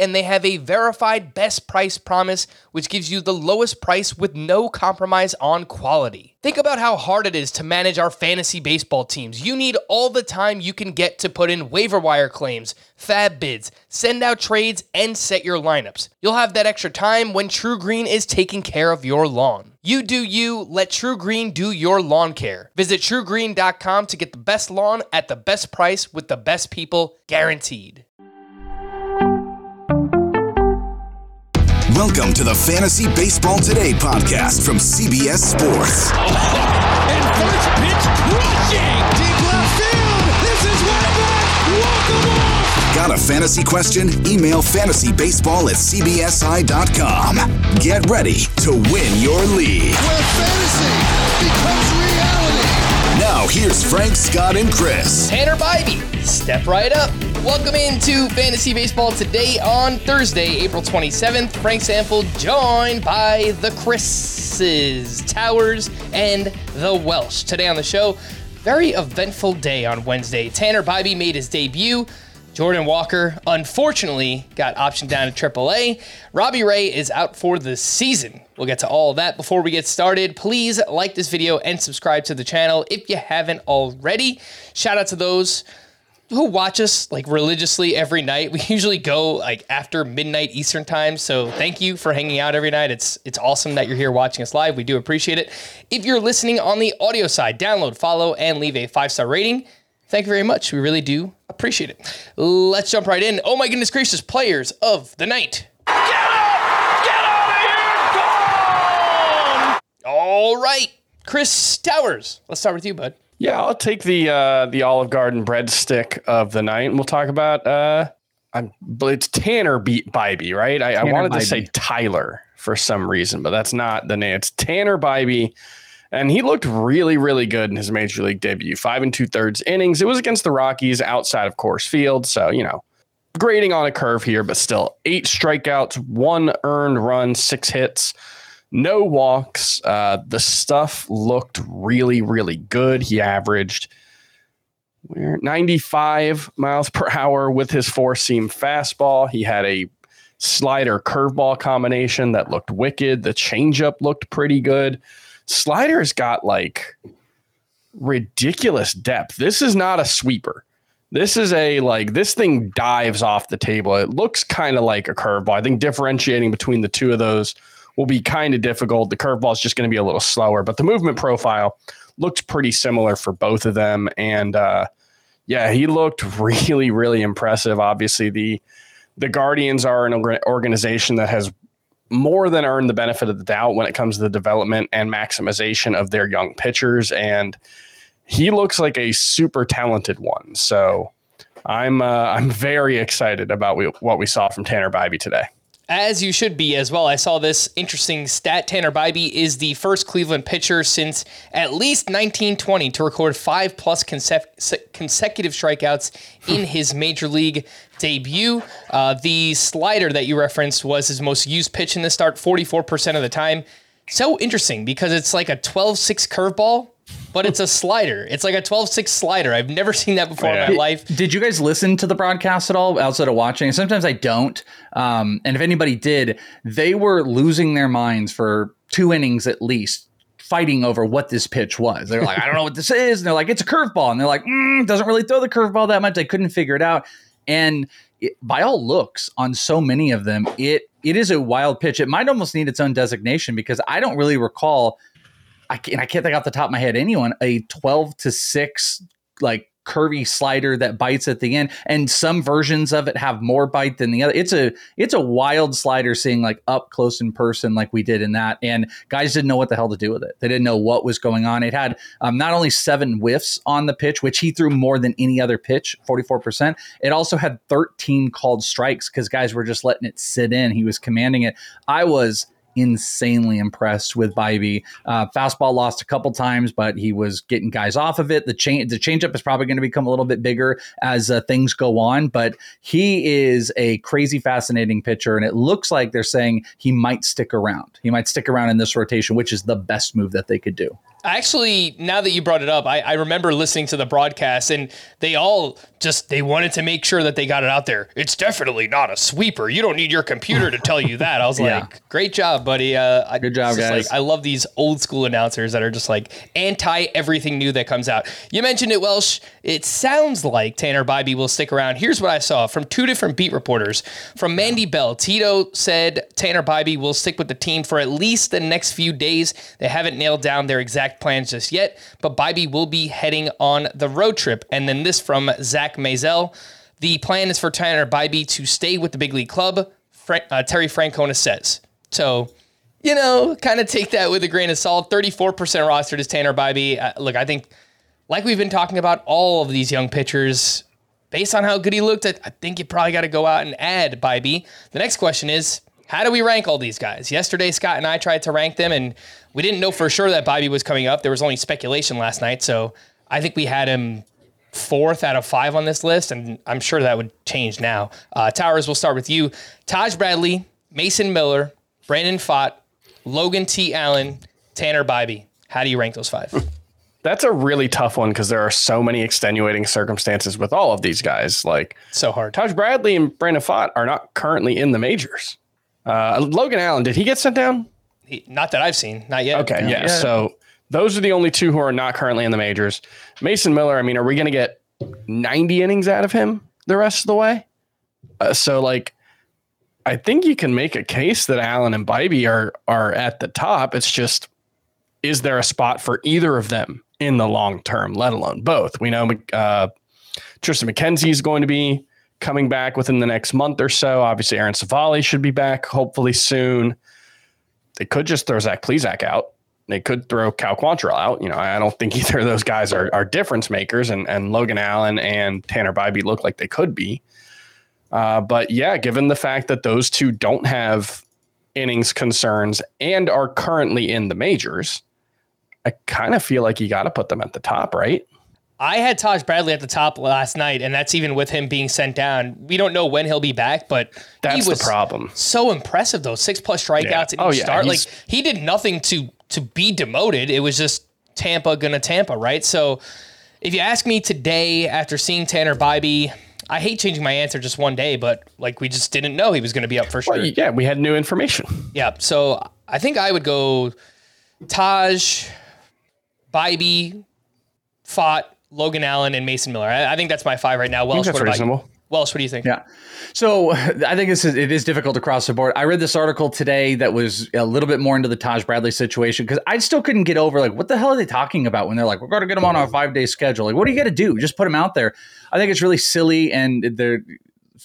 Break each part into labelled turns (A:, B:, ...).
A: and they have a verified best price promise, which gives you the lowest price with no compromise on quality. Think about how hard it is to manage our fantasy baseball teams. You need all the time you can get to put in waiver wire claims, fab bids, send out trades, and set your lineups. You'll have that extra time when TruGreen is taking care of your lawn. You do you, let TruGreen do your lawn care. Visit trugreen.com to get the best lawn at the best price with the best people guaranteed.
B: Welcome to the Fantasy Baseball Today podcast from CBS Sports.
C: And first pitch rushing deep left field. This is way back. Walk 'em off.
B: Got a fantasy question? Email fantasybaseball at cbsi.com. Get ready to win your league.
C: Where fantasy becomes reality.
B: Now, here's Frank, Scott, and Chris.
A: Tanner Bibee, step right up. Welcome into Fantasy Baseball today on Thursday, April 27th. Frank Stampfl joined by the Chris's, Towers, and the Welsh. Today on the show, very eventful day on Wednesday. Tanner Bibee made his debut. Jordan Walker, unfortunately, got optioned down to AAA. Robbie Ray is out for the season. We'll get to all of that. Before we get started, please like this video and subscribe to the channel if you haven't already. Shout out to those who watch us like religiously every night. We usually go like after midnight Eastern time. So thank you for hanging out every night. It's it's awesome that you're here watching us live. We do appreciate it. If you're listening on the audio side, download, follow, and leave a five star rating. Thank you very much. We really do appreciate it. Let's jump right in. Oh my goodness gracious, players of the night. Get up! Get out of here! Go! All right, Chris Towers. Let's start with you, bud.
D: Yeah, I'll take the uh, the Olive Garden breadstick of the night, and we'll talk about. Uh, I'm, but it's Tanner beat Bibee, right? I, I wanted to say Tyler for some reason, but that's not the name. It's Tanner Bibee, and he looked really, really good in his major league debut. Five and two thirds innings. It was against the Rockies outside of Coors Field, so you know, grading on a curve here, but still eight strikeouts, one earned run, six hits no walks. Uh, the stuff looked really, really good. He averaged we're 95 miles per hour with his four seam fastball. He had a slider curveball combination that looked wicked. The changeup looked pretty good. Slider's got like ridiculous depth. This is not a sweeper. This is a like this thing dives off the table. It looks kind of like a curveball. I think differentiating between the two of those will be kind of difficult. The curveball is just going to be a little slower, but the movement profile looked pretty similar for both of them. And uh, yeah, he looked really, really impressive. Obviously, the the Guardians are an organization that has more than earned the benefit of the doubt when it comes to the development and maximization of their young pitchers. And he looks like a super talented one. So I'm uh, I'm very excited about we, what we saw from Tanner Bibee today.
A: As you should be as well. I saw this interesting stat. Tanner Bibee is the first Cleveland pitcher since at least 1920 to record five plus consec- consecutive strikeouts in his major league debut. Uh, the slider that you referenced was his most used pitch in the start, 44% of the time. So interesting because it's like a 12 6 curveball but it's a slider. It's like a 12-6 slider. I've never seen that before
D: Yeah.
A: in my life.
E: Did you guys listen to the broadcast at all outside of watching? Sometimes I don't. Um, and if anybody did, they were losing their minds for two innings at least, fighting over what this pitch was. They're like, I don't know what this is. And they're like, it's a curveball. And they're like, mm, doesn't really throw the curveball that much. They couldn't figure it out. And it, by all looks, on so many of them, it it is a wild pitch. It might almost need its own designation because I don't really recall. I can't, I can't think off the top of my head anyone a twelve to six like curvy slider that bites at the end and some versions of it have more bite than the other. It's a it's a wild slider seeing like up close in person like we did in that and guys didn't know what the hell to do with it. They didn't know what was going on. It had um, not only seven whiffs on the pitch which he threw more than any other pitch 44% it also had 13 called strikes because guys were just letting it sit in. He was commanding it. I was insanely impressed with Bibee. Uh, fastball lost a couple times, but he was getting guys off of it. The change, the changeup is probably going to become a little bit bigger as uh, things go on. But he is a crazy, fascinating pitcher, and it looks like they're saying he might stick around. He might stick around in this rotation, which is the best move that they could do.
A: Actually, now that you brought it up, I, I remember listening to the broadcast, and they all just they wanted to make sure that they got it out there. It's definitely not a sweeper. You don't need your computer to tell you that. I was
E: Yeah.
A: like, great job, buddy. Uh, I-
E: Good job, guys.
A: Like, I love these old school announcers that are just like anti everything new that comes out. You mentioned it, Welsh. It sounds like Tanner Bibee will stick around. Here's what I saw from two different beat reporters. From Mandy Bell, Tito said Tanner Bibee will stick with the team for at least the next few days. They haven't nailed down their exact plans just yet, but Bibee will be heading on the road trip. And then this from Zack Meisel. The plan is for Tanner Bibee to stay with the big league club, uh, Terry Francona says. So, you know, kind of take that with a grain of salt. 34% rostered is Tanner Bibee. Uh, look, I think, like we've been talking about all of these young pitchers, based on how good he looked, I, I think you probably got to go out and add Bibee. The next question is, how do we rank all these guys? Yesterday, Scott and I tried to rank them, and we didn't know for sure that Bibee was coming up. There was only speculation last night, so I think we had him fourth out of five on this list, and I'm sure that would change now. Uh, Towers, we'll start with you. Taj Bradley, Mason Miller, Brandon Pfaadt, Logan T. Allen, Tanner Bibee. How do you rank those five?
D: That's a really tough one because there are so many extenuating circumstances with all of these guys. Like
A: so hard.
D: Taj Bradley and Brandon Pfaadt are not currently in the majors. Uh, Logan Allen, did he get sent down?
A: Not that I've seen, not yet.
D: Okay, yeah. So those are the only two who are not currently in the majors. Mason Miller, I mean, are we going to get 90 innings out of him the rest of the way? Uh, so, like, I think you can make a case that Allen and Bibee are are at the top. It's just, is there a spot for either of them in the long term, let alone both? We know uh, Triston McKenzie is going to be coming back within the next month or so. Obviously, Aaron Civale should be back hopefully soon. They could just throw Zach Plesac out. They could throw Cal Quantrill out. You know, I don't think either of those guys are, are difference makers, and, and Logan Allen and Tanner Bibee look like they could be. Uh, but yeah, given the fact that those two don't have innings concerns and are currently in the majors, I kind of feel like you got to put them at the top, right?
A: I had Taj Bradley at the top last night, and that's even with him being sent down. We don't know when he'll be back, but
D: That's
A: he
D: the problem.
A: so impressive though. Six plus strikeouts
D: Yeah.
A: at each
D: Oh, yeah,
A: start. Like he did nothing to to be demoted. It was just Tampa gonna Tampa, right? So if you ask me today after seeing Tanner Bibee, I hate changing my answer just one day, but like we just didn't know he was gonna be up for sure.
D: Well, yeah, we had new information.
A: Yeah. So I think I would go Taj, Bibee, Pfaadt, Logan Allen, and Mason Miller. I, I think that's my five right now. Welsh, what about. Welsh, what do you think?
E: Yeah. So I think this is it is difficult across the board. I read this article today that was a little bit more into the Taj Bradley situation because I still couldn't get over like what the hell are they talking about when they're like we're going to get him on our mm-hmm. five day schedule. Like what do you got to do? Just put him out there. I think it's really silly and they're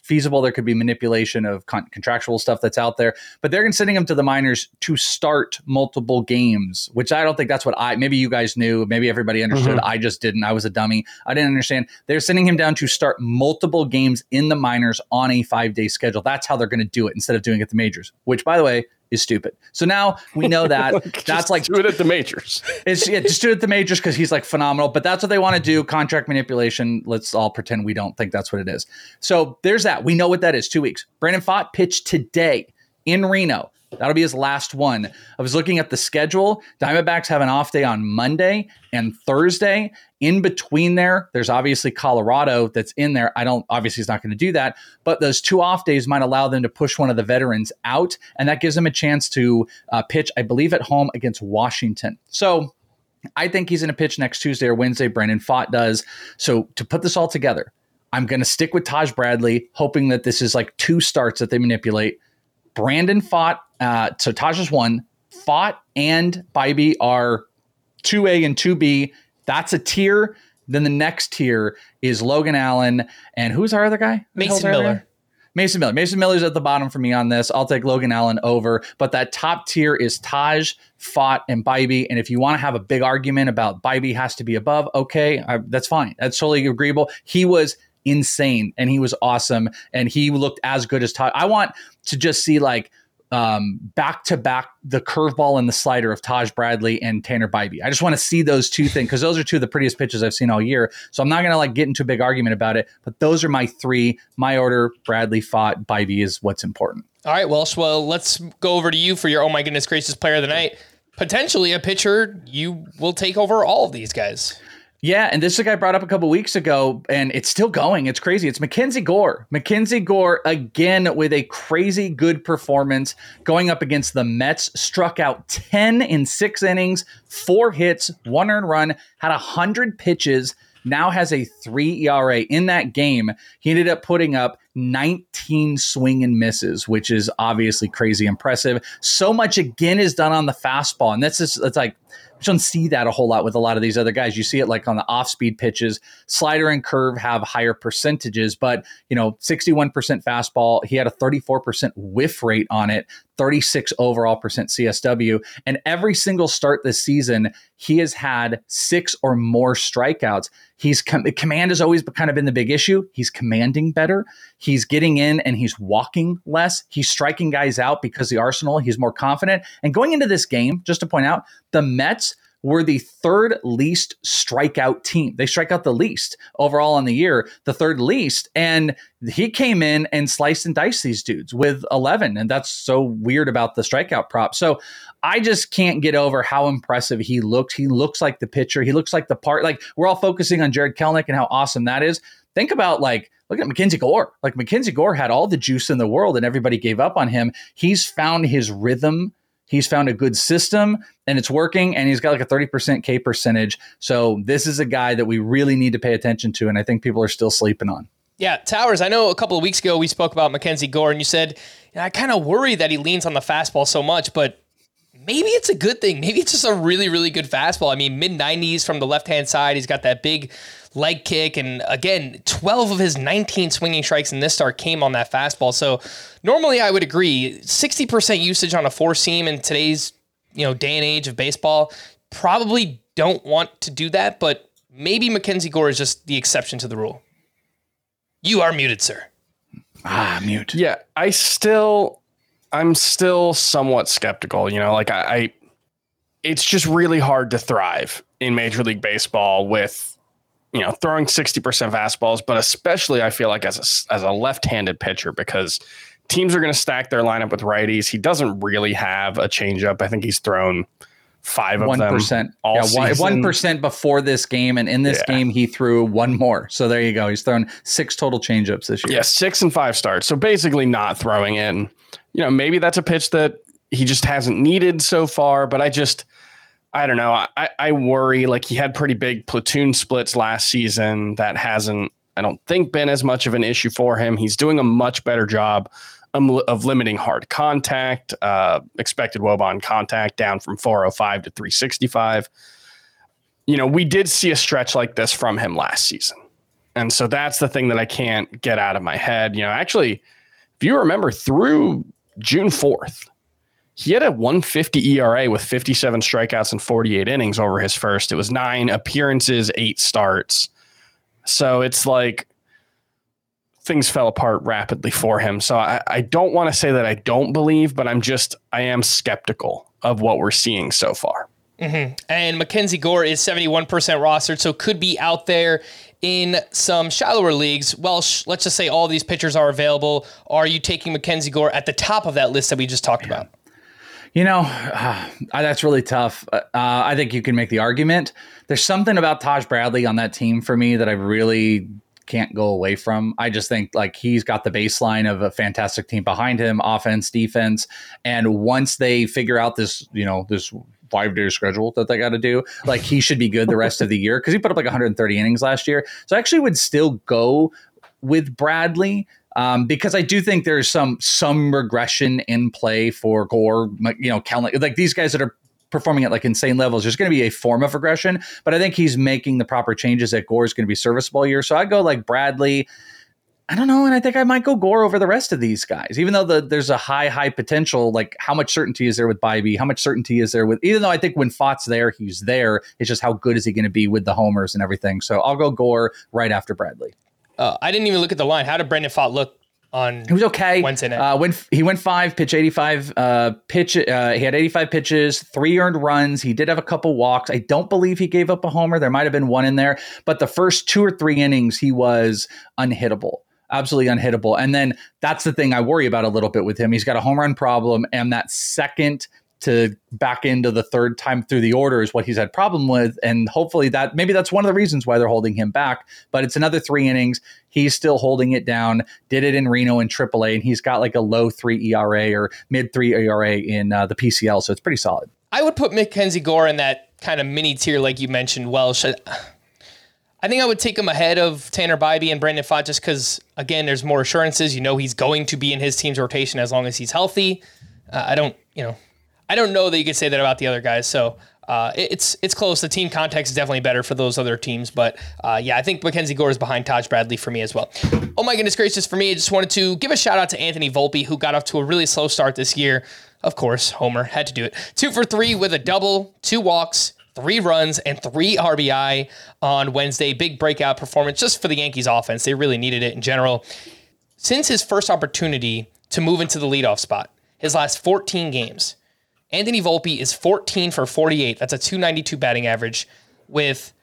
E: feasible. There could be manipulation of con- contractual stuff that's out there, but they're sending him to the minors to start multiple games, which I don't think that's what I. Maybe you guys knew. Maybe everybody understood. Mm-hmm. I just didn't. I was a dummy. I didn't understand. They're sending him down to start multiple games in the minors on a five day schedule. That's how they're going to do it instead of doing it at the majors, which by the way is stupid. So now we know that that's
D: Just
E: like
D: do it at the majors.
E: it's yeah, just do it at the majors because he's like phenomenal. But that's what they want to do. Contract manipulation. Let's all pretend we don't think that's what it is. So there's that. We know what that is. Two weeks. Brandon Pfaadt pitched today in Reno. That'll be his last one. I was looking at the schedule. Diamondbacks have an off day on Monday and Thursday. In between there, there's obviously Colorado that's in there. I don't, obviously, he's not going to do that, but those two off days might allow them to push one of the veterans out, and that gives them a chance to uh, pitch, I believe, at home against Washington. So, I think he's going to pitch next Tuesday or Wednesday. Brandon Pfaadt does. So to put this all together, I'm going to stick with Taj Bradley, hoping that this is like two starts that they manipulate. Brandon Pfaadt, uh, so Taj is one. Pfaadt and Bibee are 2A and 2B. That's a tier. Then the next tier is Logan Allen. And who's our other guy?
A: Mason Miller.
E: Mason Miller. Mason Miller's at the bottom for me on this. I'll take Logan Allen over. But that top tier is Taj, Pfaadt, and Bibee. And if you want to have a big argument about Bibee has to be above, okay, I, that's fine. That's totally agreeable. He was insane and he was awesome and he looked as good as Taj. I want to just see like um, back to back the curveball and the slider of Taj Bradley and Tanner Bibee. I just want to see those two things because those are two of the prettiest pitches I've seen all year. So I'm not going to like get into a big argument about it, but those are my three. My order: Bradley, Pfaadt Bibee is what's important.
A: All right, Welsh. Well, let's go over to you for your oh my goodness gracious player of the night. Potentially a pitcher you will take over all of these guys.
E: Yeah, and this is a guy brought up a couple weeks ago, and it's still going. It's crazy. It's Mackenzie Gore. Mackenzie Gore again with a crazy good performance, going up against the Mets. Struck out ten in six innings, four hits, one earned run, had hundred pitches. Now has a three ERA in that game. He ended up putting up 19 swing and misses, which is obviously crazy impressive. So much again is done on the fastball, and that's just it's like you don't see that a whole lot with a lot of these other guys. You see it like on the off speed pitches. Slider and curve have higher percentages, but you know, 61% fastball. He had a 34% whiff rate on it, 36 overall percent CSW. And every single start this season, he has had six or more strikeouts. He's com- command has always kind of been the big issue. He's commanding better. He's getting in and he's walking less. He's striking guys out because the Arsenal, he's more confident. And going into this game, just to point out, the Mets were the third least strikeout team. They strike out the least overall on the year, the third least. And he came in and sliced and diced these dudes with 11. And that's so weird about the strikeout prop. So I just can't get over how impressive he looked. He looks like the pitcher. He looks like the part. Like we're all focusing on Jarred Kelenic and how awesome that is. Think about like, look at Mackenzie Gore. Like Mackenzie Gore had all the juice in the world and everybody gave up on him. He's found his rhythm He's found a good system and it's working, and he's got like a 30% K percentage. So, this is a guy that we really need to pay attention to. And I think people are still sleeping on.
A: Yeah, Towers, I know a couple of weeks ago we spoke about Mackenzie Gore, and you said, I kind of worry that he leans on the fastball so much, but maybe it's a good thing. Maybe it's just a really, really good fastball. I mean, mid 90s from the left hand side. He's got that big leg kick. And again, 12 of his 19 swinging strikes in this start came on that fastball. So normally I would agree 60% usage on a four seam in today's you know day and age of baseball. Probably don't want to do that, but maybe Mackenzie Gore is just the exception to the rule. You are muted, sir.
E: Ah, mute.
D: Yeah, I still I'm still somewhat skeptical. You know, like I, I, it's just really hard to thrive in Major League Baseball with, you know, throwing 60% fastballs, but especially I feel like as a, as a left handed pitcher because teams are going to stack their lineup with righties. He doesn't really have a changeup. I think he's thrown five of 1%. them all yeah,
E: one percent before this game, and in this yeah. game he threw one more. So there you go. He's thrown six total changeups this year.
D: Yeah, six and five starts. So basically, not throwing in you know, maybe that's a pitch that he just hasn't needed so far, but I just, I don't know. I, I worry like he had pretty big platoon splits last season. That hasn't, I don't think, been as much of an issue for him. He's doing a much better job of limiting hard contact, uh, expected wOBA on contact down from 405 to 365. You know, we did see a stretch like this from him last season. And so that's the thing that I can't get out of my head. You know, actually, if you remember through June 4th, he had a 150 ERA with 57 strikeouts and 48 innings over his first. It was nine appearances, eight starts. So it's like things fell apart rapidly for him. So I, I don't want to say that I don't believe, but I'm just, I am skeptical of what we're seeing so far.
A: Mm-hmm. And Mackenzie Gore is 71% rostered, so could be out there in some shallower leagues. Well, sh- let's just say all these pitchers are available. Are you taking Mackenzie Gore at the top of that list that we just talked yeah. about?
E: You know, uh, that's really tough. Uh, I think you can make the argument. There's something about Taj Bradley on that team for me that I really can't go away from. I just think like he's got the baseline of a fantastic team behind him, offense, defense, and once they figure out this, you know, this five day schedule that they got to do, like he should be good the rest of the year because he put up like 130 innings last year. So I actually would still go with Bradley. Um, because I do think there's some some regression in play for Gore, you know, like these guys that are performing at like insane levels, there's going to be a form of regression. But I think he's making the proper changes that Gore is going to be serviceable year. So I go like Bradley. I don't know, and I think I might go Gore over the rest of these guys, even though the, there's a high, high potential. Like, how much certainty is there with Bibee? How much certainty is there with? Even though I think when Pfaadt's there, he's there. It's just how good is he going to be with the homers and everything. So I'll go Gore right after Bradley.
A: Uh, I didn't even look at the line. How did Brandon Pfaadt look on
E: he was okay
A: Wednesday night.
E: Uh, went he went five pitch eighty five uh, pitch. Uh, he had eighty five pitches, three earned runs. He did have a couple walks. I don't believe he gave up a homer. There might have been one in there, but the first two or three innings he was unhittable. Absolutely unhittable. And then that's the thing I worry about a little bit with him. He's got a home run problem, and that second to back into the third time through the order is what he's had problem with. And hopefully that maybe that's one of the reasons why they're holding him back but it's another three innings. He's still holding it down. Did it in reno in aaa and he's got like a low three era or mid three era in uh, the pcl so it's pretty solid.
A: I would put mackenzie gore in that kind of mini tier like you mentioned welsh. I think I would take him ahead of Tanner Bibee and Brandon Pfaadt just because, again, there's more assurances. You know, he's going to be in his team's rotation as long as he's healthy. Uh, I don't, you know, I don't know that you could say that about the other guys. So uh, it's it's close. The team context is definitely better for those other teams, but uh, yeah, I think Mackenzie Gore is behind Taj Bradley for me as well. Oh my goodness gracious, for me, I just wanted to give a shout out to Anthony Volpe, who got off to a really slow start this year. Of course, Homer had to do it. Two for three with a double, two walks, three runs, and three RBI on Wednesday. Big breakout performance just for the Yankees offense. They really needed it in general. Since his first opportunity to move into the leadoff spot, his last 14 games, Anthony Volpe is 14 for 48. That's a 292 batting average with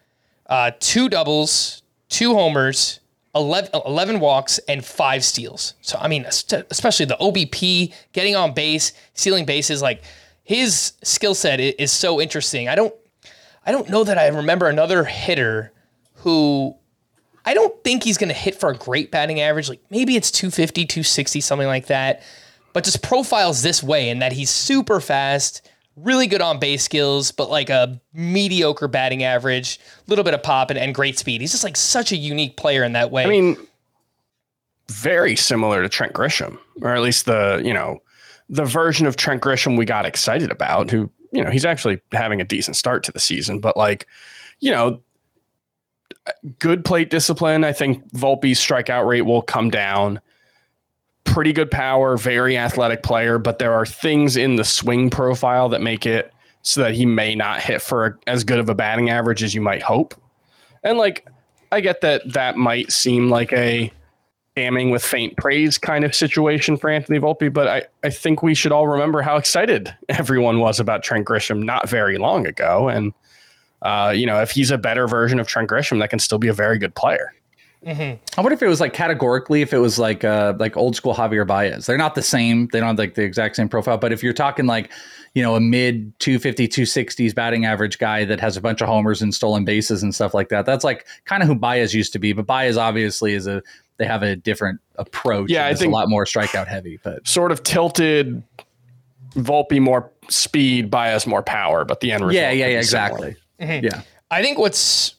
A: uh, two doubles, two homers, 11, 11, walks, and five steals. So, I mean, especially the OBP, getting on base, stealing bases, like his skill set is so interesting. I don't, I don't know that I remember another hitter who I don't think he's going to hit for a great batting average. Like maybe it's 250, 260, something like that but just profiles this way in that he's super fast, really good on base skills, but like a mediocre batting average, little bit of pop and, and great speed. He's just like such a unique player in that way.
D: I mean, very similar to Trent Grisham, or at least the, you know, the version of Trent Grisham we got excited about, who, you know, he's actually having a decent start to the season, but like, you know, good plate discipline. I think Volpe's strikeout rate will come down pretty good power, very athletic player, but there are things in the swing profile that make it so that he may not hit for a, as good of a batting average as you might hope. And like, I get that that might seem like a damning with faint praise kind of situation for Anthony Volpe, but I, I think we should all remember how excited everyone was about Trent Grisham not very long ago. And, uh, you know, if he's a better version of Trent Grisham, that can still be a very good player.
E: Mm-hmm. I wonder if it was like categorically, if it was like uh like old school Javier Baez. They're not the same. They don't have like the exact same profile. But if you're talking like, you know, a mid 250, 260s batting average guy that has a bunch of homers and stolen bases and stuff like that, that's like kind of who Baez used to be. But Baez obviously is a they have a different approach.
D: Yeah, I think
E: a lot more strikeout heavy, but
D: sort of tilted Volpe more speed, Baez more power, but the end result.
E: Yeah, yeah, yeah, exactly. Mm-hmm. Yeah.
A: I think what's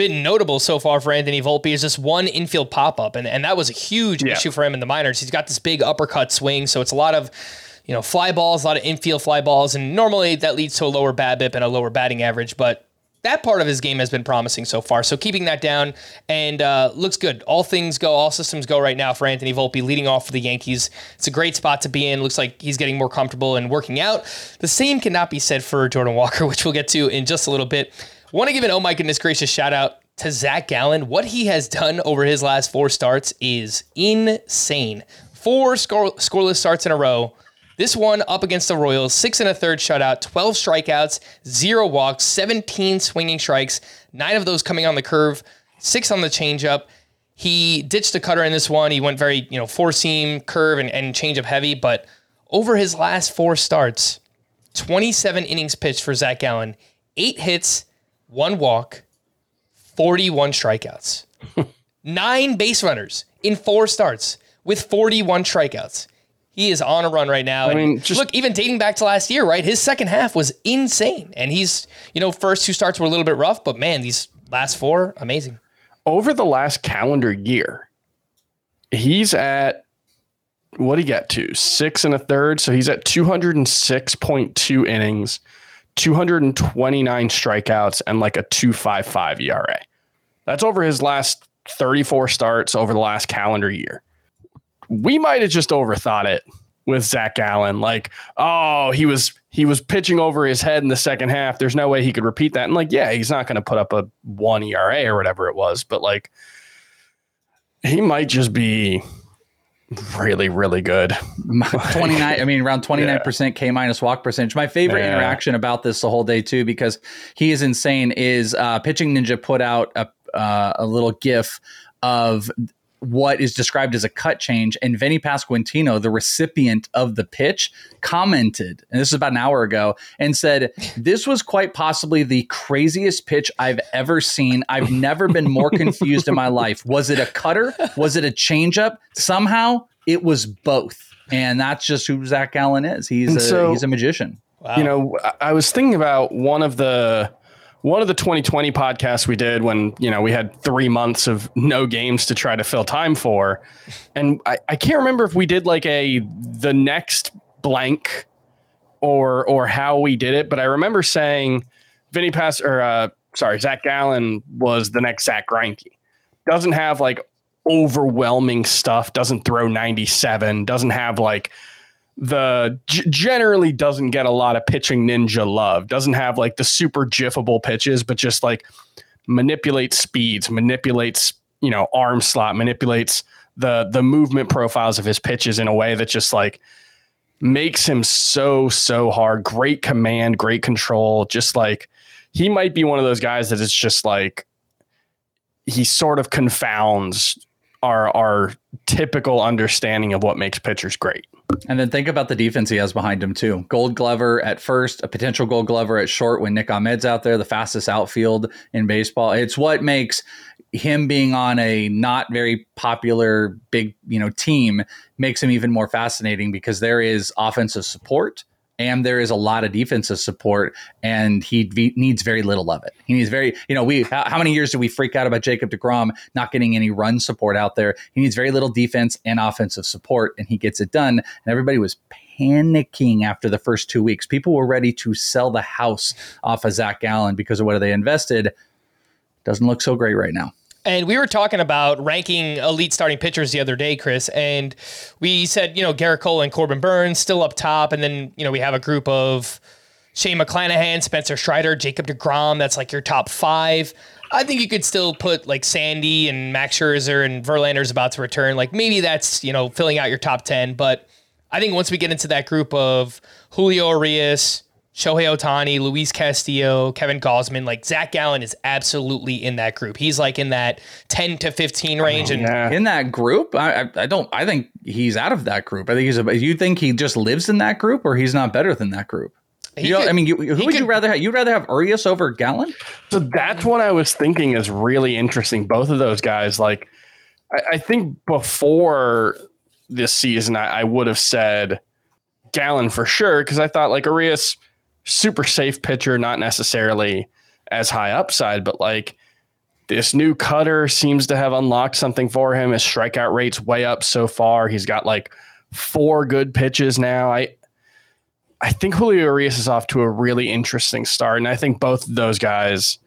A: been notable so far for Anthony Volpe is just one infield pop up, and, and that was a huge yeah. issue for him in the minors. He's got this big uppercut swing, so it's a lot of you know fly balls, a lot of infield fly balls, and normally that leads to a lower BABIP and a lower batting average, but. That part of his game has been promising so far. So keeping that down and uh, looks good. All things go, all systems go right now for Anthony Volpe leading off for the Yankees. It's a great spot to be in. Looks like he's getting more comfortable and working out. The same cannot be said for Jordan Walker, which we'll get to in just a little bit. Want to give an oh my goodness gracious shout out to Zac Gallen. What he has done over his last four starts is insane. Four score, scoreless starts in a row. This one up against the Royals, six and a third shutout, 12 strikeouts, zero walks, 17 swinging strikes, nine of those coming on the curve, six on the changeup. He ditched the cutter in this one. He went very, you know, four seam curve and, and changeup heavy, but over his last four starts, 27 innings pitched for Zac Gallen, eight hits, one walk, 41 strikeouts, nine base runners in four starts with 41 strikeouts. He is on a run right now.
D: I mean, just-
A: look, even dating back to last year, right? His second half was insane. And he's, you know, first two starts were a little bit rough, but man, these last four, amazing.
D: over the last calendar year, he's at what he get to? Six and a third. So he's at 206.2 innings, 229 strikeouts, and like a 255 ERA. That's over his last 34 starts over the last calendar year. We might have just overthought it with Zac Gallen. Like, oh, he was he was pitching over his head in the second half. There's no way he could repeat that. And like, yeah, he's not going to put up a one ERA or whatever it was, but like, he might just be really, really good.
E: 29 i mean around 29% k minus walk percentage my favorite
D: Yeah.
E: interaction about this the whole day too because he is insane is uh pitching ninja put out a, uh, a little gif of what is described as a cut change and Vinny Pasquantino, the recipient of the pitch, commented, and this is about an hour ago, and said, This was quite possibly the craziest pitch I've ever seen. I've never been more confused in my life. Was it a cutter? Was it a changeup? Somehow it was both. And that's just who Zac Gallen is. He's
D: And
E: a
D: so-
E: he's a magician.
D: You know, I- I was thinking about one of the one of the 2020 podcasts we did when you know we had three months of no games to try to fill time for, and I, I can't remember if we did like a the next blank or or how we did it, but I remember saying Vinny Pass or uh, sorry Zac Gallen was the next Zack Greinke. Doesn't have like overwhelming stuff. Doesn't throw 97. Doesn't have like the g- generally doesn't get a lot of pitching ninja love. Doesn't have like the super jiffable pitches, but just like manipulates speeds, manipulates you know arm slot, manipulates the the movement profiles of his pitches in a way that just like makes him so so hard. Great command, great control. Just like he might be one of those guys that is just like he sort of confounds our our typical understanding of what makes pitchers great.
E: And then think about the defense he has behind him too. Gold Glover at first, a potential Gold Glover at short when Nick Ahmed's out there, the fastest outfield in baseball. It's what makes him being on a not very popular big, you know, team makes him even more fascinating because there is offensive support and there is a lot of defensive support and he v- needs very little of it. He needs very, you know, we how, how many years do we freak out about Jacob DeGrom not getting any run support out there? He needs very little defense and offensive support and he gets it done. And everybody was panicking after the first two weeks. People were ready to sell the house off of Zac Gallen because of what they invested. Doesn't look so great right now.
A: And we were talking about ranking elite starting pitchers the other day, Chris, and we said, you know, Gerrit Cole and Corbin Burnes still up top. And then, you know, we have a group of Shane McClanahan, Spencer Strider, Jacob DeGrom. That's like your top five. I think you could still put like Sandy and Max Scherzer and Verlander's about to return. Like maybe that's, you know, filling out your top 10. But I think once we get into that group of Julio Urias, Shohei Ohtani, Luis Castillo, Kevin Gausman, like Zach Gallen is absolutely in that group. He's like in that 10 to 15 range. And
D: Yeah.
E: In that group, I, I, I don't. I think he's out of that group. I think he's. A, you think he just lives in that group, or he's not better than that group?
A: He
E: You know,
A: could-
E: I mean, you, who
A: he
E: would you rather have? You'd rather have Urias over Gallen?
D: So that's what I was thinking is really interesting. Both of those guys, like, I, I think before this season, I, I would have said Gallen for sure because I thought like Urias, super safe pitcher, not necessarily as high upside, but like this new cutter seems to have unlocked something for him. His strikeout rate's way up so far. He's got like four good pitches now. I I think Julio Urias is off to a really interesting start, and I think both of those guys.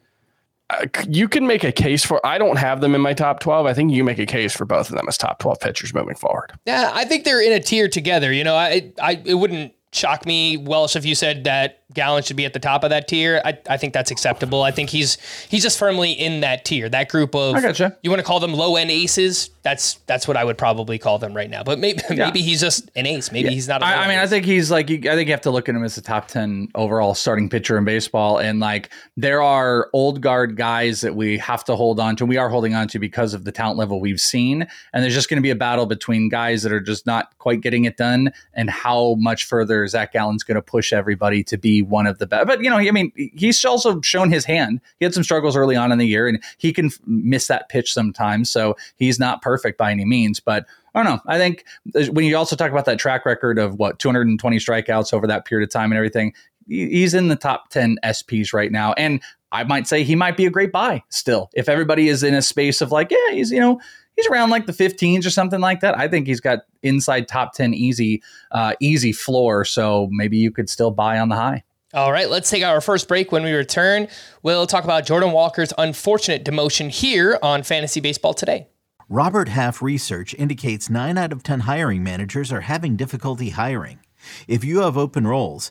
D: uh, You can make a case for. I don't have them in my top twelve. I think you make a case for both of them as top twelve pitchers moving forward.
A: Yeah, I think they're in a tier together. You know, I, I it wouldn't shock me, Welsh, if you said that Gallen should be at the top of that tier. I, I think that's acceptable. I think he's he's just firmly in that tier, that group of.
E: I gotcha.
A: You want to call them low end aces? That's that's what I would probably call them right now. But maybe maybe he's just an ace. Maybe he's not. a
E: I, mean, I think he's like. you- I think you have to look at him as a top ten overall starting pitcher in baseball, and like there are old guard guys that we have to hold on to. We are holding on to because of the talent level we've seen, and there's just going to be a battle between guys that are just not quite getting it done, and how much further Zac Gallen's going to push everybody to be one of the best. But you know, I mean, he's also shown his hand. He had some struggles early on in the year, and he can miss that pitch sometimes. So he's not perfect by any means, but. I don't know. I think uh, when you also talk about that track record of what 220 strikeouts over that period of time and everything, he's in the top 10 SPs right now. And I might say he might be a great buy still. If everybody is in a space of like, yeah, he's, you know, he's around like the 15s or something like that. I think he's got inside top 10 easy, uh, easy floor. So maybe you could still buy on the high.
A: All right, let's take our first break. When we return, we'll talk about Jordan Walker's unfortunate demotion here on Fantasy Baseball Today.
F: Robert Half research indicates 9 out of 10 hiring managers are having difficulty hiring. If you have open roles,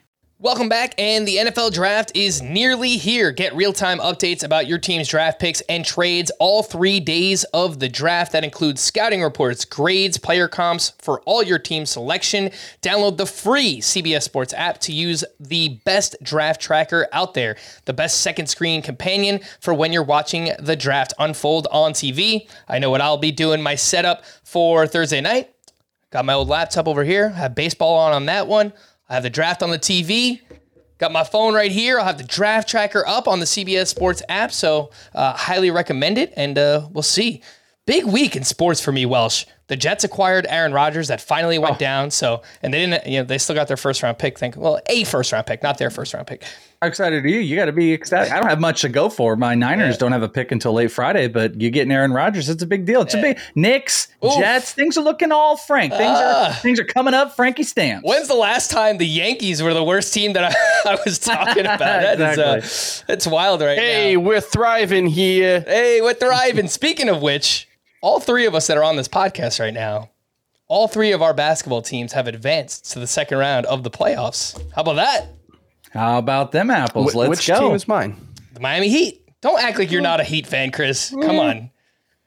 A: Welcome back, and the NFL draft is nearly here. Get real time updates about your team's draft picks and trades all three days of the draft. That includes scouting reports, grades, player comps for all your team selection. Download the free CBS Sports app to use the best draft tracker out there, the best second screen companion for when you're watching the draft unfold on TV. I know what I'll be doing my setup for Thursday night. Got my old laptop over here, have baseball on on that one. I have the draft on the TV. Got my phone right here. I'll have the draft tracker up on the CBS Sports app. So, uh, highly recommend it. And uh, we'll see. Big week in sports for me, Welsh. The Jets acquired Aaron Rodgers. That finally went oh. down. So, and they didn't, you know, they still got their first round pick. Think, well, a first round pick, not their first round pick.
E: How excited are you? You got to be excited. I don't have much to go for. My Niners yeah. don't have a pick until late Friday, but you getting Aaron Rodgers, it's a big deal. It's yeah. a big Knicks, Oof. Jets. Things are looking all frank. Things uh, are things are coming up. Frankie stamps.
A: When's the last time the Yankees were the worst team that I, I was talking about? That exactly. is, uh, it's wild right
D: hey, now. Hey, we're thriving here.
A: Hey, we're thriving. Speaking of which, all three of us that are on this podcast right now, all three of our basketball teams have advanced to the second round of the playoffs. How about that?
E: How about them apples? Wh- Let's
D: which
E: go.
D: team is mine?
A: The Miami Heat. Don't act like you're not a Heat fan, Chris. Come on.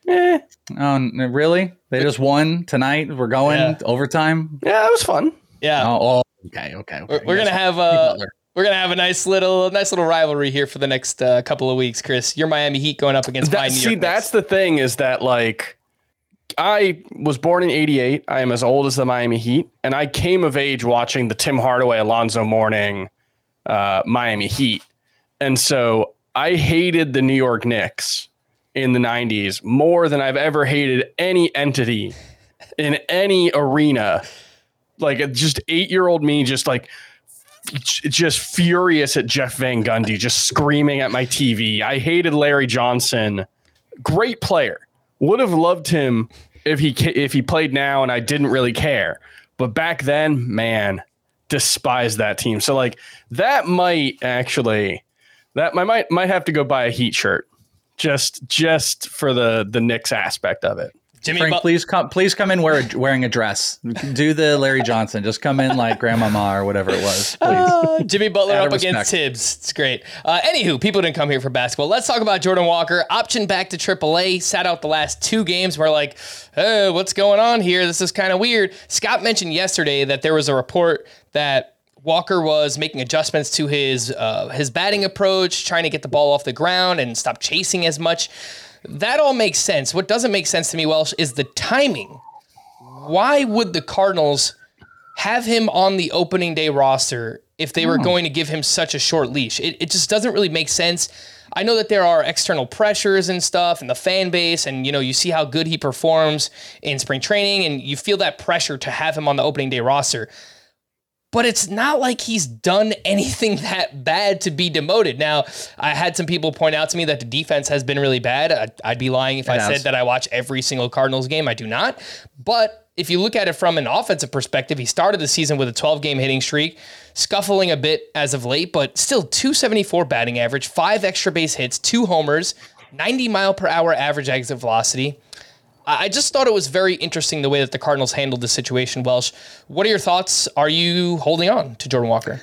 E: Eh. Oh, really? They just won tonight. We're going yeah. overtime.
D: Yeah, that was fun.
A: Yeah.
E: Oh, oh okay, okay. okay.
A: We're, we're gonna have a we're gonna have a nice little nice little rivalry here for the next uh, couple of weeks, Chris. Your Miami Heat going up against
D: that,
A: my New
D: See, that's the thing is that like I was born in 88. I am as old as the Miami Heat. And I came of age watching the Tim Hardaway, Alonzo Mourning, uh, Miami Heat. And so I hated the New York Knicks in the 90s more than I've ever hated any entity in any arena. Like just eight year old me, just like, just furious at Jeff Van Gundy, just screaming at my TV. I hated Larry Johnson. Great player would have loved him if he if he played now, and I didn't really care. But back then, man, despised that team. So like that might actually that I might might have to go buy a Heat shirt just just for the the Knicks aspect of it.
E: Jimmy Frank, please come please come in wear a, wearing a dress. Do the Larry Johnson. Just come in like grandmama or whatever it was. Uh,
A: Jimmy Butler up against Thibs. It's great. Uh, anywho, people didn't come here for basketball. Let's talk about Jordan Walker. Option back to AAA. Sat out the last two games. We're like, hey, what's going on here? This is kind of weird. Scott mentioned yesterday that there was a report that Walker was making adjustments to his uh, his batting approach, trying to get the ball off the ground and stop chasing as much. That all makes sense. What doesn't make sense to me, Welsh, is the timing. Why would the Cardinals have him on the opening day roster if they were hmm. going to give him such a short leash? It, it just doesn't really make sense. I know that there are external pressures and stuff and the fan base and you know you see how good he performs in spring training and you feel that pressure to have him on the opening day roster but it's not like he's done anything that bad to be demoted. Now, I had some people point out to me that the defense has been really bad. I'd, I'd be lying if it I said that I watch every single Cardinals game. I do not. But if you look at it from an offensive perspective, he started the season with a 12 game hitting streak, scuffling a bit as of late, but still 274 batting average, five extra base hits, two homers, 90 mile per hour average exit velocity. I just thought it was very interesting the way that the Cardinals handled the situation. Welsh, what are your thoughts? Are you holding on to Jordan Walker?